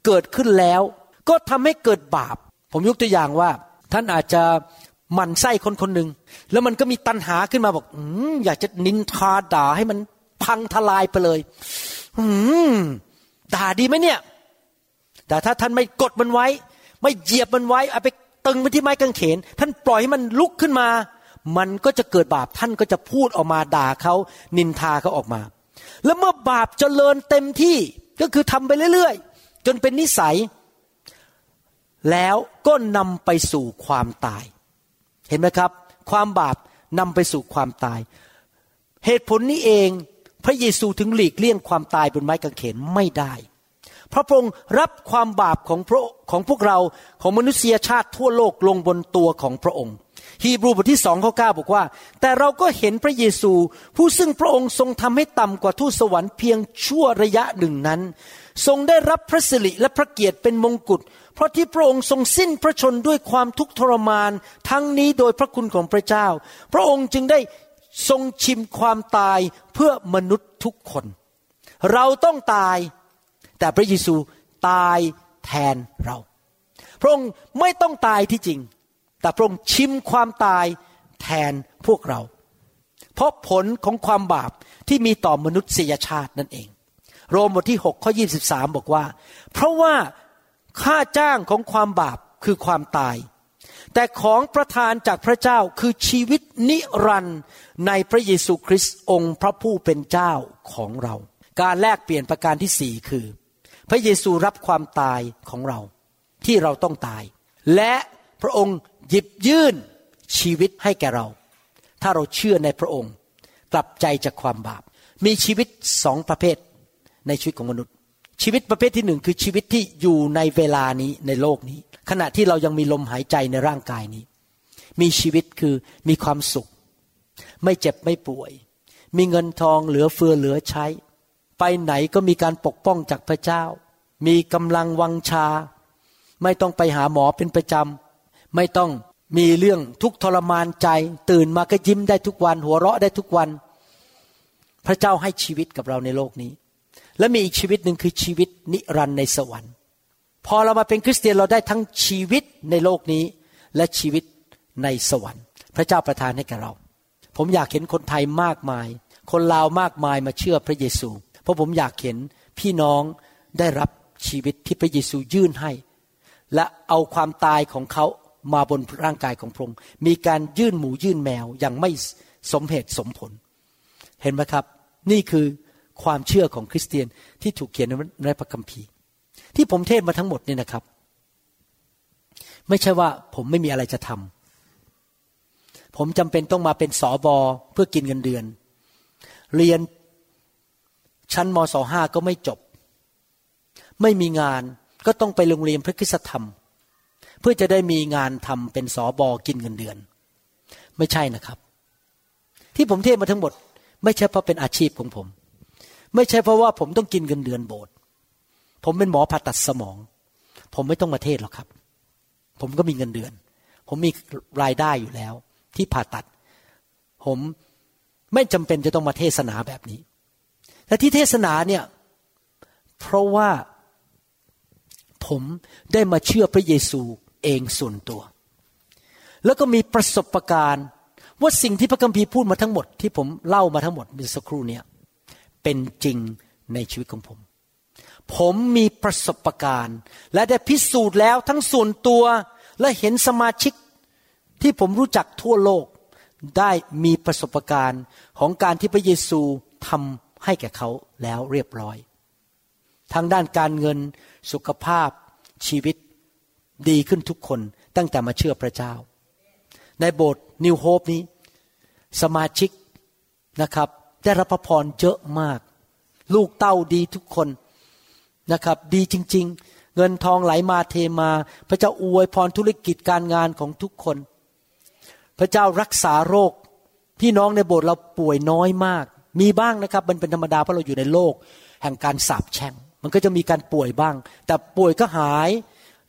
เกิดขึ้นแล้ว ก็ทำให้เกิดบาป ผมยกตัวอย่างว่า ท่านอาจจะหมั่นไส้คนคนหนึ่งแล้วมันก็มีตันหาขึ้นมาบอกอมอยากจะนินทาด่าให้มันพังทลายไปเลย อืมด่าดีไหมเนี่ย แต่ถ้าท่านไม่กดมันไว้ ไม่เหยียบมันไว้เอาไปตึงไปที่ไม้กางเขน ท่านปล่อยให้มันลุกขึ้นมา มันก็จะเกิดบาปท่านก็จะพูดออกมาด่าเขานินทาเขาออกมา แล้วเมื่อบาปเจริญเต็มที่ก็คือทำไปเรื่อยๆ จนเป็นนิสัย แล้วก็นำไปสู่ความตาย เห็นไหมครับ ความบาปนำไปสู่ความตาย เหตุผลนี้เองพระเยซูถึงหลีกเลี่ยงความตายบนไม้กางเขนไม่ได้ พระพระองค์รับความบาปของพระของพวกเราของมนุษยชาติทั่วโลกลงบนตัวของพระองค์ ฮีบรูบทที่สองข้อเก้าบอกว่า แต่เราก็เห็นพระเยซู ผู้ซึ่งพระองค์ทรงทำให้ต่ำกว่าทูตสวรรค์เพียงชั่วระยะหนึ่งนั้น ทรงได้รับพระสิริและพระเกียรติเป็นมงกุฎเพราะที่พระองค์ทรงสิ้นพระชนด้วยความทุกข์ทรมาน ทั้งนี้โดยพระคุณของพระเจ้า พระองค์จึงได้ทรงชิมความตายเพื่อมนุษย์ทุกคน เราต้องตาย แต่พระเยซูตายแทนเรา พระองค์ไม่ต้องตายที่จริง แต่พระองค์ชิมความตายแทนพวกเรา เพราะผลของความบาปที่มีต่อมนุษยชาตินั่นเอง โรมบทที่6ข้อ23 บอกว่า เพราะว่าค่าจ้างของความบาปคือความตาย แต่ของประทานจากพระเจ้าคือชีวิตนิรันดร์ในพระเยซูคริสต์องค์พระผู้เป็นเจ้าของเรา การแลกเปลี่ยนประการที่สี่คือ พระเยซูรับความตายของเราที่เราต้องตาย และ พระองค์หยิบยื่นชีวิตให้แก่เรา ถ้าเราเชื่อในพระองค์ กลับใจจากความบาป มีชีวิตสองประเภทในชีวิตของมนุษย์ ชีวิตประเภทที่หนึ่งคือชีวิตที่อยู่ในเวลานี้ในโลกนี้ ขณะที่เรายังมีลมหายใจในร่างกายนี้ มีชีวิตคือมีความสุข ไม่เจ็บไม่ป่วย มีเงินทองเหลือเฟือเหลือใช้ ไปไหนก็มีการปกป้องจากพระเจ้า มีกำลังวังชา ไม่ต้องไปหาหมอเป็นประจำ ไม่ต้องมีเรื่องทุกทรมานใจ ตื่นมาก็ยิ้มได้ทุกวัน หัวเราะได้ทุกวัน พระเจ้าให้ชีวิตกับเราในโลกนี้ และมีอีกชีวิตหนึ่งคือชีวิตนิรันดร์ในสวรรค์ พอเรามาเป็นคริสเตียนเราได้ทั้งชีวิตในโลกนี้ และชีวิตในสวรรค์ พระเจ้าประทานให้แก่เรา ผมอยากเห็นคนไทยมากมาย คนลาวมากมายมาเชื่อพระเยซู เพราะผมอยากเห็นพี่น้องได้รับชีวิตที่พระเยซูยื่นให้ และเอาความตายของเขา มาบนร่างกายของพระองค์ มีการยื่นหมูยื่นแมวอย่างไม่สมเหตุสมผล เห็นไหมครับ นี่คือความเชื่อของคริสเตียนที่ถูกเขียนในพระคัมภีร์ ที่ผมเทศมาทั้งหมดนี่นะครับ ไม่ใช่ว่าผมไม่มีอะไรจะทำผมจำเป็นต้องมาเป็นสอบอเพื่อกินเงินเดือน เรียนชั้นมศห้าก็ไม่จบ ไม่มีงานก็ต้องไปโรงเรียนพระคุณธรรม เพื่อจะได้มีงานทำเป็นสอบอกินเงินเดือน ไม่ใช่นะครับ ที่ผมเทศมาทั้งหมด ไม่ใช่เพราะเป็นอาชีพของผม ไม่ใช่เพราะว่าผมต้องกินเงินเดือนโบสถ์ผมเป็นหมอผ่าตัดสมอง ผมไม่ต้องมาเทศหรอกครับ ผมก็มีเงินเดือน ผมมีรายได้อยู่แล้ว ที่ผ่าตัด ผมไม่จำเป็นจะต้องมาเทศนาแบบนี้แต่ที่เทศนาเนี่ยเพราะว่าผมได้มาเชื่อพระเยซู เองส่วนตัว แล้วก็มีประสบการณ์ว่าสิ่งที่พระคัมภีร์พูดมาทั้งหมดที่ผมเล่ามาทั้งหมดเมื่อสักครู่นี้เป็นจริงในชีวิตของผม ผมมีประสบการณ์ และได้พิสูจน์แล้วทั้งส่วนตัวและเห็นสมาชิกที่ผมรู้จักทั่วโลกได้มีประสบการณ์ของการที่พระเยซูทำให้แก่เขาแล้วเรียบร้อย ทางด้านการเงินสุขภาพชีวิต ดีขึ้นทุกคนตั้งแต่มาเชื่อพระเจ้า ในโบสถ์นิวโฮปนี้ สมาชิกนะครับ ได้รับพระพรเยอะมาก ลูกเต้าดีทุกคนนะครับ ดีจริง ๆ เงินทองไหลมาเทมา พระเจ้าอวยพรธุรกิจการงานของทุกคน พระเจ้ารักษาโรค พี่น้องในโบสถ์เราป่วยน้อยมาก มีบ้างนะครับ มันเป็นธรรมดาเพราะเราอยู่ในโลก แห่งการสาปแช่งมันก็จะมีการป่วยบ้าง แต่ป่วยก็หาย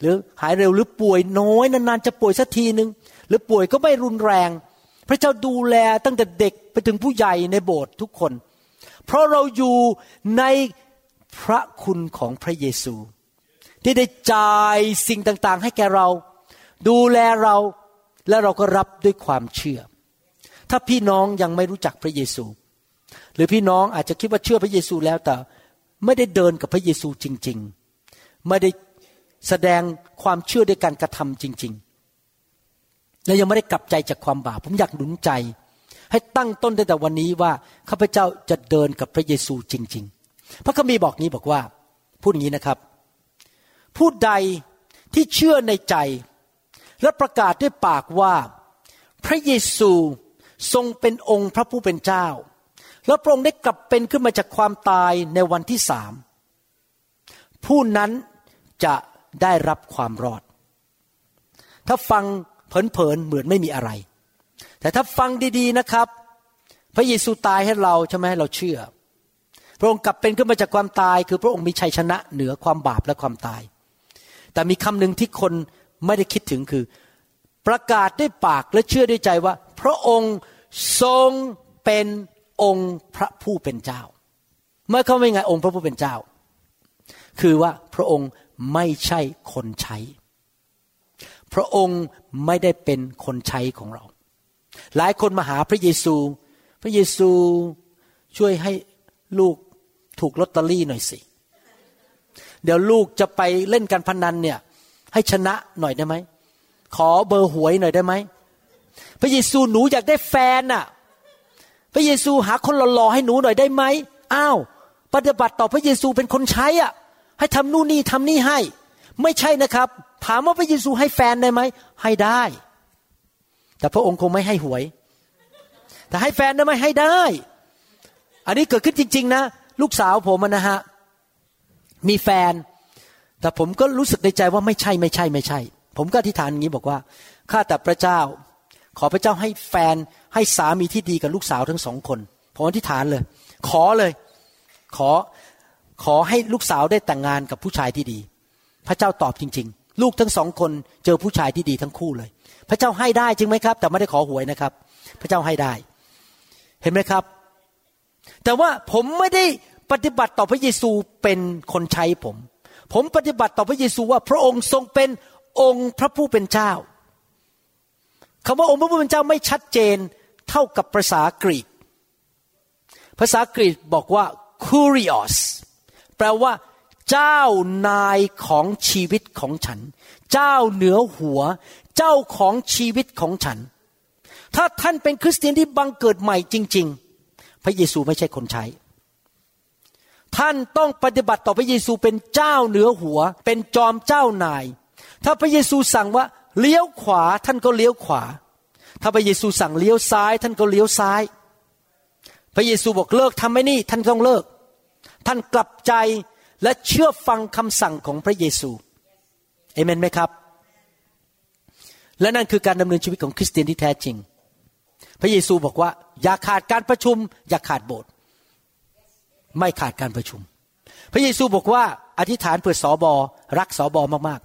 หรือหายเร็วหรือป่วยน้อยนานๆจะป่วยสักทีหนึ่งหรือป่วยก็ไม่รุนแรง พระเจ้าดูแลตั้งแต่เด็กไปถึงผู้ใหญ่ในโบสถ์ทุกคน เพราะเราอยู่ในพระคุณของพระเยซู ที่ได้จ่ายสิ่งต่างๆ ให้แก่เรา ดูแลเราและเราก็รับด้วยความเชื่อ ถ้าพี่น้องยังไม่รู้จักพระเยซู หรือพี่น้องอาจจะคิดว่าเชื่อพระเยซูแล้วแต่ไม่ได้เดินกับพระเยซูจริง ๆ ไม่ได้ แสดงความเชื่อด้วยการกระทำจริง ๆ และยังไม่ได้กลับใจจากความบาปผมอยากหนุนใจ ให้ตั้งต้นตั้งแต่วันนี้ว่าข้าพเจ้าจะเดินกับพระเยซูจริง ๆ พระคัมภีร์บอกนี้บอกว่าพูดอย่างนี้นะครับ ผู้ใดที่เชื่อในใจและประกาศด้วยปากว่า พระเยซูทรงเป็นองค์พระผู้เป็นเจ้า แล้วพระองค์ได้กลับเป็นขึ้นมาจากความตายในวันที่สามผู้นั้นจะ ได้รับความรอด ถ้าฟังเผินๆเหมือนไม่มีอะไร แต่ถ้าฟังดีๆนะครับ พระเยซูตายให้เราใช่ไหมเราเชื่อ พระองค์กลับเป็นขึ้นมาจากความตาย คือพระองค์มีชัยชนะเหนือความบาปและความตาย แต่มีคำหนึ่งที่คนไม่ได้คิดถึงคือ ประกาศด้วยปากและเชื่อด้วยใจว่า พระองค์ทรงเป็นองค์พระผู้เป็นเจ้า เมื่อเขาไม่ไงองค์พระผู้เป็นเจ้า คือว่าพระองค์ ไม่ใช่คนใช้ พระองค์ไม่ได้เป็นคนใช้ของเรา หลายคนมาหาพระเยซู พระเยซูช่วยให้ลูกถูกลอตเตอรี่หน่อยสิ เดี๋ยวลูกจะไปเล่นการพนันเนี่ย ให้ชนะหน่อยได้ไหม ขอเบอร์หวยหน่อยได้ไหม พระเยซูหนูอยากได้แฟนน่ะ พระเยซูหาคนหล่อๆให้หนูหน่อยได้ไหม อ้าว ปฏิบัติต่อพระเยซูเป็นคนใช้อะ ให้ทำนู่นนี่ทำนี่ให้ ไม่ใช่นะครับ ถามว่าพระเยซูให้แฟนได้ไหมให้ได้ แต่พระองค์คงไม่ให้หวย แต่ให้แฟนได้ไหมให้ได้ อันนี้เกิดขึ้นจริง ๆ นะ ลูกสาวผมนะฮะมีแฟน แต่ผมก็รู้สึกในใจว่าไม่ใช่ไม่ใช่ไม่ใช่ ผมก็อธิษฐานอย่างนี้บอกว่าข้าแต่พระเจ้า ขอพระเจ้าให้แฟนให้สามีที่ดีกับลูกสาวทั้งสองคนผมอธิษฐานเลย ขอเลย ขอ ขอให้ลูกสาวได้แต่งงานกับผู้ชายที่ดี พระเจ้าตอบจริง ๆ ลูกทั้งสองคนเจอผู้ชายที่ดีทั้งคู่เลย พระเจ้าให้ได้จริงไหมครับ แต่ไม่ได้ขอหวยนะครับ พระเจ้าให้ได้ เห็นไหมครับ แต่ว่าผมไม่ได้ปฏิบัติต่อพระเยซูเป็นคนใช้ผม ผมปฏิบัติต่อพระเยซูว่าพระองค์ทรงเป็นองค์พระผู้เป็นเจ้าคำว่าองค์พระผู้เป็นเจ้าไม่ชัดเจนเท่ากับภาษากรีก ภาษากรีกบอกว่า kurios ลว่า เจ้านายของชีวิตของฉัน เจ้าเหนือหัว เจ้าของชีวิตของฉัน ถ้าท่านเป็นคริสเตียนที่บังเกิดใหม่จริง ๆ พระเยซูไม่ใช่คนใช้ ท่านต้องปฏิบัติต่อพระเยซูเป็นเจ้าเหนือหัว เป็นจอมเจ้านาย ถ้าพระเยซูสั่งว่าเลี้ยวขวาท่านก็เลี้ยวขวา ถ้าพระเยซูสั่งเลี้ยวซ้าย ท่านก็เลี้ยวซ้าย พระเยซูบอกเลิกทำไม่นี่ ท่านต้องเลิก ท่านกลับใจและเชื่อฟังคำสั่งของพระเยซูเอเมนไหมครับ และนั่นคือการดำเนินชีวิตของคริสเตียนที่แท้จริง พระเยซูบอกว่า อย่าขาดการประชุม อย่าขาดโบสถ์ไม่ขาดการประชุม พระเยซูบอกว่าอธิษฐานเพื่อสอบอรักสอบอมาก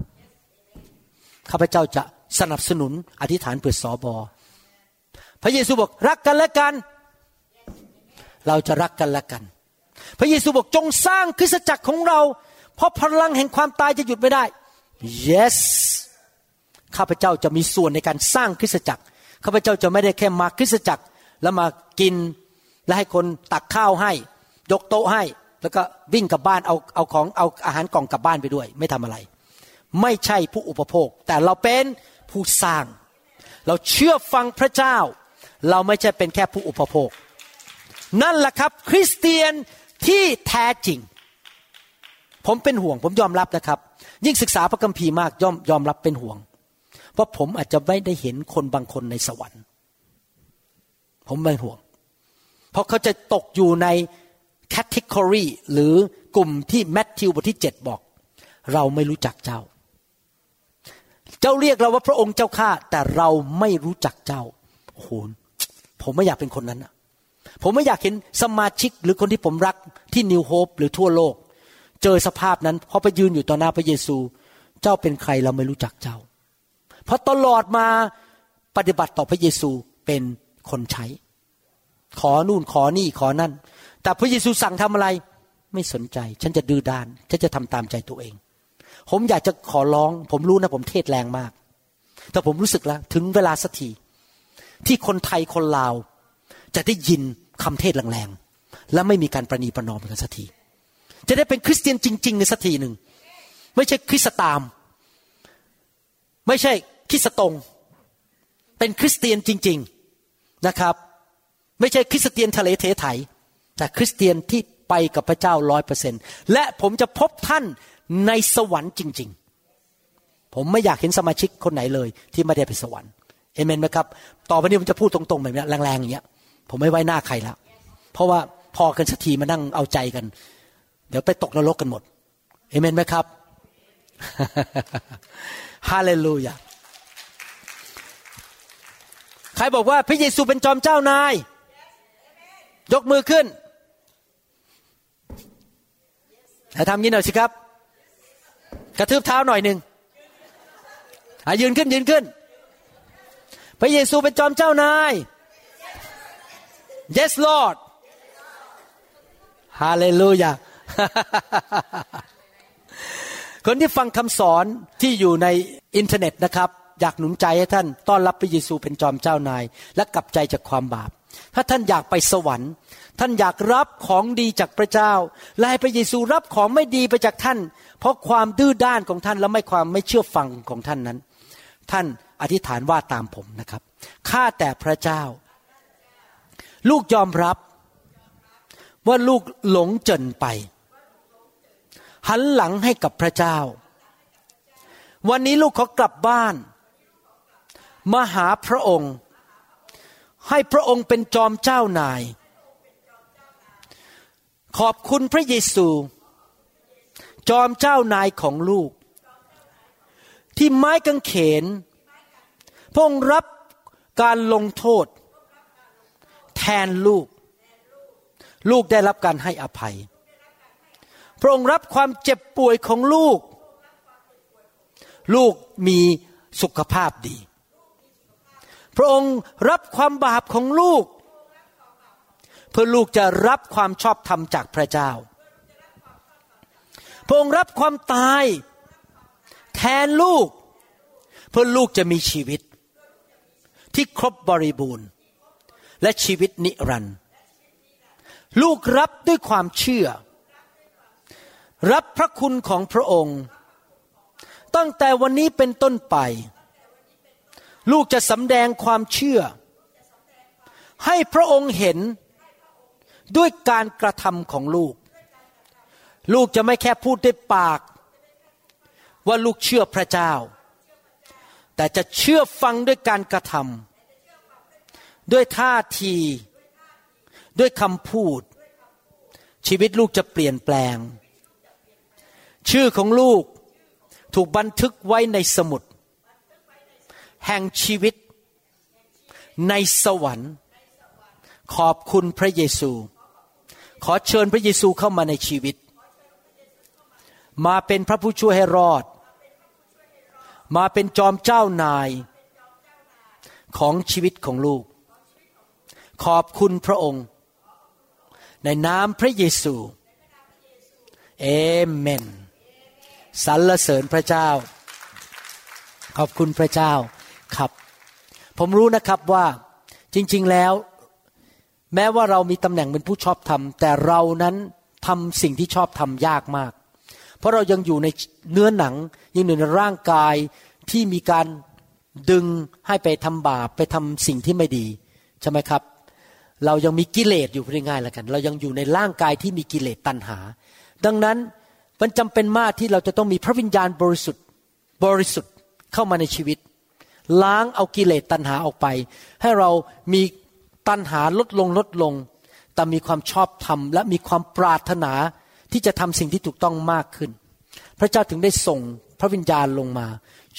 ๆข้าพเจ้าจะสนับสนุนอธิษฐานเพื่อสอบอพระเยซูบอกรักกันและกัน เราจะรักกันและกัน พระเยซูบอกจงสร้างคริสตจักรของเรา เพราะพลังแห่งความตายจะหยุดไม่ได้ yes ข้าพเจ้าจะมีส่วนในการสร้างคริสตจักร ข้าพเจ้าจะไม่ได้แค่มาคริสตจักร แล้วมากินและให้คนตักข้าวให้ ยกโต๊ะให้ แล้วก็วิ่งกลับบ้านเอาเอาของเอาอาหารกล่องกลับบ้านไปด้วย ไม่ทำอะไร ไม่ใช่ผู้อุปโภค แต่เราเป็นผู้สร้าง เราเชื่อฟังพระเจ้า เราไม่ใช่เป็นแค่ผู้อุปโภค นั่นแหละครับ คริสเตียน ที่แท้จริง ผมเป็นห่วง ผมยอมรับนะครับ ยิ่งศึกษาพระคัมภีร์มากยอมยอมรับเป็นห่วง เพราะผมอาจจะไม่ได้เห็นคนบางคนในสวรรค์ ผมไม่ห่วง เพราะเขาจะตกอยู่ในแคตติคอรีหรือกลุ่มที่แมทธิวบทที่เจ็ดบอก เราไม่รู้จักเจ้า เจ้าเรียกเราว่าพระองค์เจ้าข้าแต่เราไม่รู้จักเจ้าโอ้โหผมไม่อยากเป็นคนนั้นอะ ผมไม่อยากเห็นสมาชิกหรือคนที่ผมรักที่นิวโฮปหรือทั่วโลก เจอสภาพนั้นพอไปยืนอยู่ต่อหน้าพระเยซู เจ้าเป็นใครเราไม่รู้จักเจ้า เพราะตลอดมาปฏิบัติต่อพระเยซูเป็นคนใช้ ขอนู่นขอนี่ขอนั่น แต่พระเยซูสั่งทำอะไร ไม่สนใจ ฉันจะดื้อด้าน ฉันจะทำตามใจตัวเอง ผมอยากจะขอร้อง ผมรู้นะผมเทศแรงมาก แต่ผมรู้สึกแล้ว ถึงเวลาสักทีที่คนไทยคนลาวจะได้ยิน คำเทศแรงๆ และไม่มีการประนีประนอมกันสักที จะได้เป็นคริสเตียนจริง ๆ ในสักทีหนึ่ง ไม่ใช่คริสตาม ไม่ใช่คริสตง เป็นคริสเตียนจริง ๆนะครับ ไม่ใช่คริสเตียนทะเลเทไถ แต่คริสเตียนที่ไปกับพระเจ้าร้อยเปอร์เซ็นและผมจะพบท่านในสวรรค์จริง ๆ ผมไม่อยากเห็นสมาชิกคนไหนเลย ที่ไม่ได้ไปสวรรค์เอเมนไหมครับ ต่อไปนี้ผมจะพูดตรงๆแบบนี้แรงๆอย่างเงี้ย ผมไม่ไว้หน้าใครแล้ว เพราะว่าพอกันสักทีมานั่งเอาใจกัน เดี๋ยวไปตกนรกกันหมดเอเมนไหมครับฮาเลลูยาใครบอกว่าพระเยซูเป็นจอมเจ้านาย ยกมือขึ้นแต่ทำงี้หน่อยสิครับ กระทืบเท้าหน่อยหนึ่งอะยืนขึ้นยืนขึ้น พระเยซูเป็นจอมเจ้านาย yes Lord ฮาเลลูยาคนที่ฟังคำสอนที่อยู่ในอินเทอร์เน็ตนะครับ อยากหนุนใจให้ท่าน ต้อนรับพระเยซูเป็นจอมเจ้านาย และกลับใจจากความบาป ถ้าท่านอยากไปสวรรค์ ท่านอยากรับของดีจากพระเจ้า และให้พระเยซูรับของไม่ดีไปจากท่าน เพราะความดื้อด้านของท่านและไม่ความไม่เชื่อฟังของท่านนั้น ท่านอธิษฐานว่าตามผมนะครับข้าแต่พระเจ้า ลูกยอมรับ ว่าลูกหลงเจนไป หันหลังให้กับพระเจ้า วันนี้ลูกขอกลับบ้าน มาหาพระองค์ ให้พระองค์เป็นจอมเจ้านาย ขอบคุณพระเยซู จอมเจ้านายของลูก ที่ไม้กางเขนพระองค์รับการลงโทษ นลูก ลูกได้รับการให้อภัย พระองค์รับความเจ็บป่วยของลูก ลูกมีสุขภาพดี พระองค์รับความบาปของลูก เพื่อลูกจะรับความชอบธรรมจากพระเจ้า พระองค์รับความตายแทนลูก เพื่อลูกจะมีชีวิต ที่ครบบริบูรณ์ และชีวิตนิรันดร์ลูกรับด้วยความเชื่อ รับพระคุณของพระองค์ ตั้งแต่วันนี้เป็นต้นไป ลูกจะสำแดงความเชื่อ ให้พระองค์เห็นด้วยการกระทำของลูก ลูกจะไม่แค่พูดด้วยปาก ว่าลูกเชื่อพระเจ้า แต่จะเชื่อฟังด้วยการกระทำ ด้วยท่าที ด้วยคำพูด ชีวิตลูกจะเปลี่ยนแปลง ชื่อของลูกถูกบันทึกไว้ในสมุด แห่งชีวิต ในสวรรค์ ขอบคุณพระเยซู ขอเชิญพระเยซูเข้ามาในชีวิต มาเป็นพระผู้ช่วยให้รอด มาเป็นจอมเจ้านายของชีวิตของลูก ขอบคุณพระองค์ ในนามพระเยซูเอเมนสรรเสริญพระเจ้า ขอบคุณพระเจ้าครับ ผมรู้นะครับว่าจริงๆแล้ว แม้ว่าเรามีตำแหน่งเป็นผู้ชอบธรรม แต่เรานั้นทำสิ่งที่ชอบทำยากมาก เพราะเรายังอยู่ในเนื้อหนังยังอยู่ในร่างกายที่มีการดึงให้ไปทำบาปไปทำสิ่งที่ไม่ดี ใช่ไหมครับ เรายังมีกิเลสอยู่พูดง่ายๆแล้วกัน เรายังอยู่ในร่างกายที่มีกิเลสตัณหา ดังนั้นมันจำเป็นมากที่เราจะต้องมีพระวิญญาณบริสุทธิ์บริสุทธิ์เข้ามาในชีวิต ล้างเอากิเลสตัณหาออกไป ให้เรามีตัณหาลดลงลดลง แต่มีความชอบธรรมและมีความปรารถนาที่จะทำสิ่งที่ถูกต้องมากขึ้น พระเจ้าถึงได้ส่งพระวิญญาณลงมา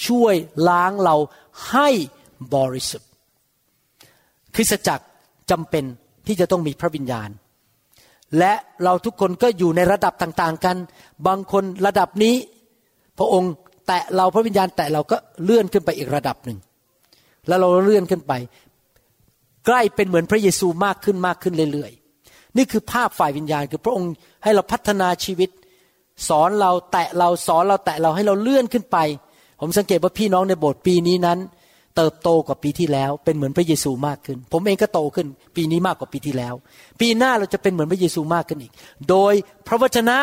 ช่วยล้างเราให้บริสุทธิ์คริสตจักร จำเป็นที่จะต้องมีพระวิญญาณ และเราทุกคนก็อยู่ในระดับต่างๆกัน บางคนระดับนี้ พระองค์แตะเราพระวิญญาณ แตะเราก็เลื่อนขึ้นไปอีกระดับหนึ่ง แล้วเราเลื่อนขึ้นไป ใกล้เป็นเหมือนพระเยซูมากขึ้นมากขึ้นเรื่อยๆ นี่คือภาพฝ่ายวิญญาณ คือพระองค์ให้เราพัฒนาชีวิต สอนเราแตะเราสอนเราแตะเราให้เราเลื่อนขึ้นไป ผมสังเกตว่าพี่น้องในโบสถ์ปีนี้นั้น เติบโตกว่าปีที่แล้ว เป็นเหมือนพระเยซูมากขึ้น ผมเองก็โตขึ้น ปีนี้มากกว่าปีที่แล้ว ปีหน้าเราจะเป็นเหมือนพระเยซูมากขึ้นอีก โดยพระวจนะ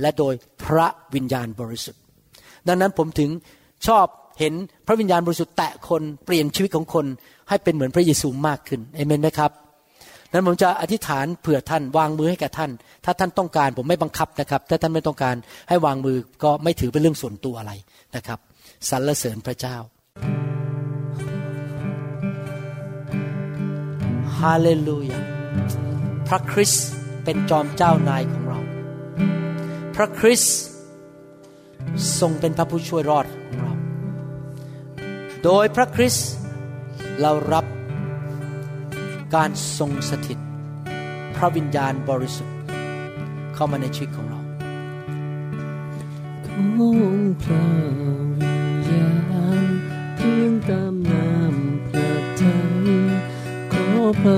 และโดยพระวิญญาณบริสุทธิ์ ดังนั้นผมถึงชอบเห็นพระวิญญาณบริสุทธิ์แตะคนเปลี่ยนชีวิตของคนให้เป็นเหมือนพระเยซูมากขึ้นเอเมนไหมครับนั้นผมจะอธิษฐานเผื่อท่านวางมือให้กับท่าน ถ้าท่านต้องการผมไม่บังคับนะครับ ถ้าท่านไม่ต้องการให้วางมือก็ไม่ถือเป็นเรื่องส่วนตัวอะไรนะครับสรรเสริญพระเจ้าาเลลูยา พระคริสต์เป็นจอมเจ้านายของเรา พระคริสต์ทรงเป็นพระผู้ช่วยรอดของเรา โดยพระคริสต์เรารับการทรงสถิต พระวิญญาณบริสุทธิ์เข้ามาในชีวิตของเรา ข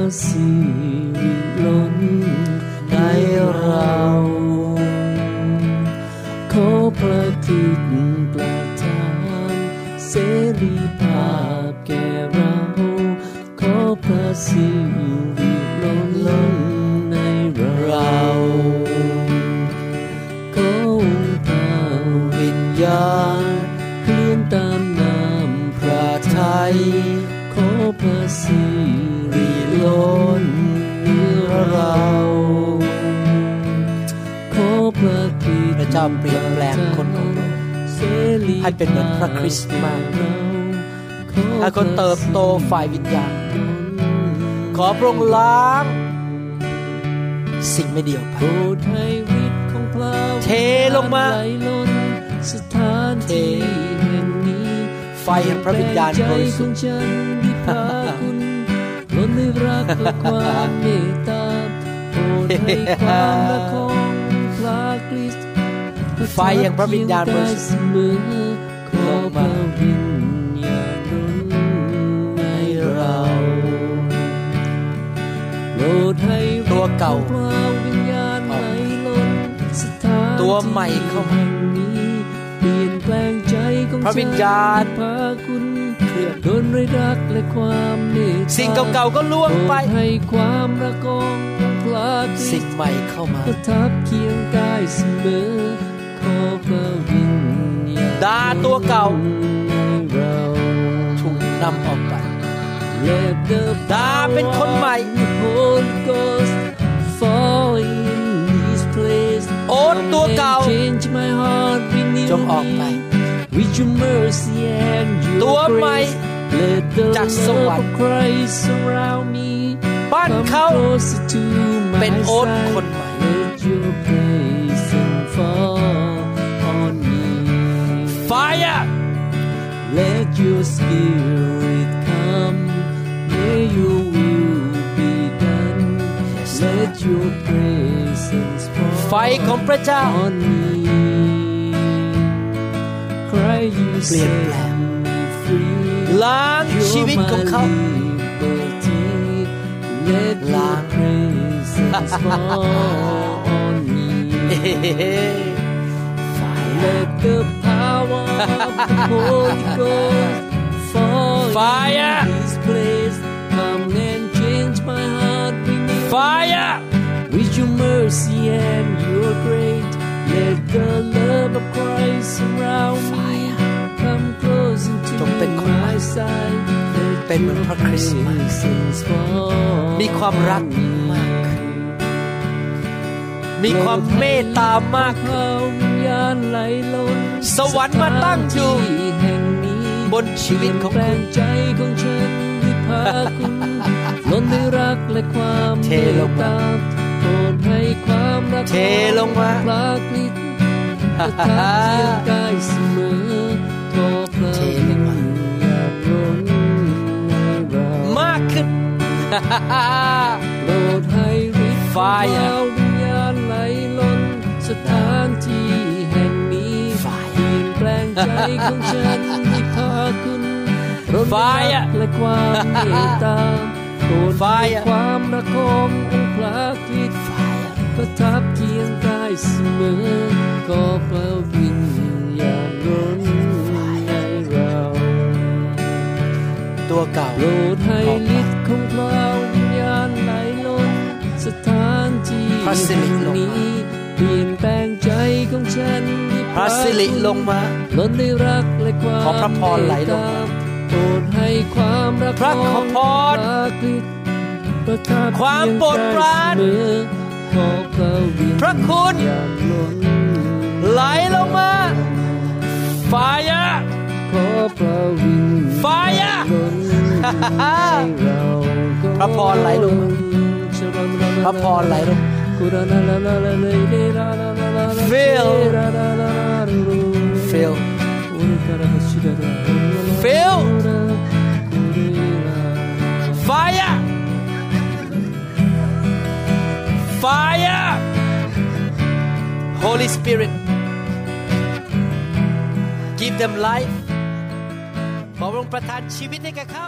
ระคริสต์มากให้คนเติบโตฝ่ายวิญญาณ ขอพระองค์ล้าง สิ่งไม่ดีออกไปโปรดให้ฤทธิ์ของพระเทลงมาไหลล้นสถานที่แห่งนี้ไฟแห่งพระวิญญาณบริสุทธิ์ใจของฉันได้พพาคุณล้นด้วยรักและความเมตตาโปรดให้ความรักของพระคริสต์ไฟแห่งพระวิญญาณบริสุทธิ์เสมอขอ พระวิญญาณรุนให้เราโปรดให้ตัวเก่าพระวิญญาณไหลล้นสถานตัวใหม่เข้ามาแห่งนี้เปลี่ยนแปลงใจของพระวิญญาณฉันพาคุณเคลื่อนโดนด้วยรักและความเมตตาสิ่งเก่าๆก็ล่วงไปโปรดให้ความรักของพระคริสิ่สงต์ใหม่เข้ามาประทับเคียงกายเสมอขอพระวิญญาณ ดาตัวเก่าให้เราถูกนำออกไป Let the ดาเป็นคนใหม่ power of the Holy Ghost fall in this place โอ๊ตตัวเก่า Come and change my heart renew จงออกไป me with your mercy and your ตัวใหม่ grace Let the จากสวรร love ค์ of Christ surround me บ้าน Come เขา closer to my เป็นโอ๊ต side คนใหม่ Fire Let your spirit come May your will be done Let your presence ไฟ fall ของพระเจ้า on me Cry you เปลี่ยน set แปลง me free ล้างชีวิตของเขา You're my liberty. Let ล้า your ง presence fall on me ไฟ Let the power of the Holy Ghost fall Fire. in this place. Come and change my heart renew Fire with your mercy and your grace. Let the love of Christ surround me. Come close into จงเป็นคนใหม่ my side. Let เป็นเหมือนพระคริสต์มาส presence fall มีความรัก on me. มากขึ้นมีความเมตตามากขึ้น พระวิญญาณไหลล้นสวรรค์มาตั้งอยู่แห่งนี้บนชีวิตของแปลคุณงใจของฉันที่พาคุณล้นด้วยรักและความเทลงมาเมตตโปรดให้ความรักเทลงมาพระคริสต์ประทับเคียงกายเสมอขอพระเทวิลงมาญาล้นให้เรามากขึ้นโปรดให้ฤทธิ์ Fire ของพระวิญญาณไหลล้นสถานที่ ลี่ยนแปลงใจของฉันที่พาคุณรด Fire รักและความเมตตาโปรดให้ Fire ความรักขององค์พระคริสต์ประทับเคียงกายเสมอขอพระวิญญาณล้นให้เรา ตัวเก่าโปรดให้ฤทธิ์ของพระวิญญาณไหลล้นสถานที่พระสิริลงมานี้เปลี่ยนแปลงใจของฉันที่ พระสิริลงมาล้นด้วยรักและความขอพระพรไหลลงมาโปรดให้ความรักพระของพรพระคริสต์ประทับความโปรดปรานเคียงกายเสมอขอพระวิญพระคุณญาณล้นไหลลงมา Fire ขอพระวิญ Fire ล้นให้เราพระพรไหลลงมาพระพรไหลลง Fill Fill Fill Fire Fire Holy Spirit Give them life ขอพระองค์ประทานชีวิตให้แก่เขา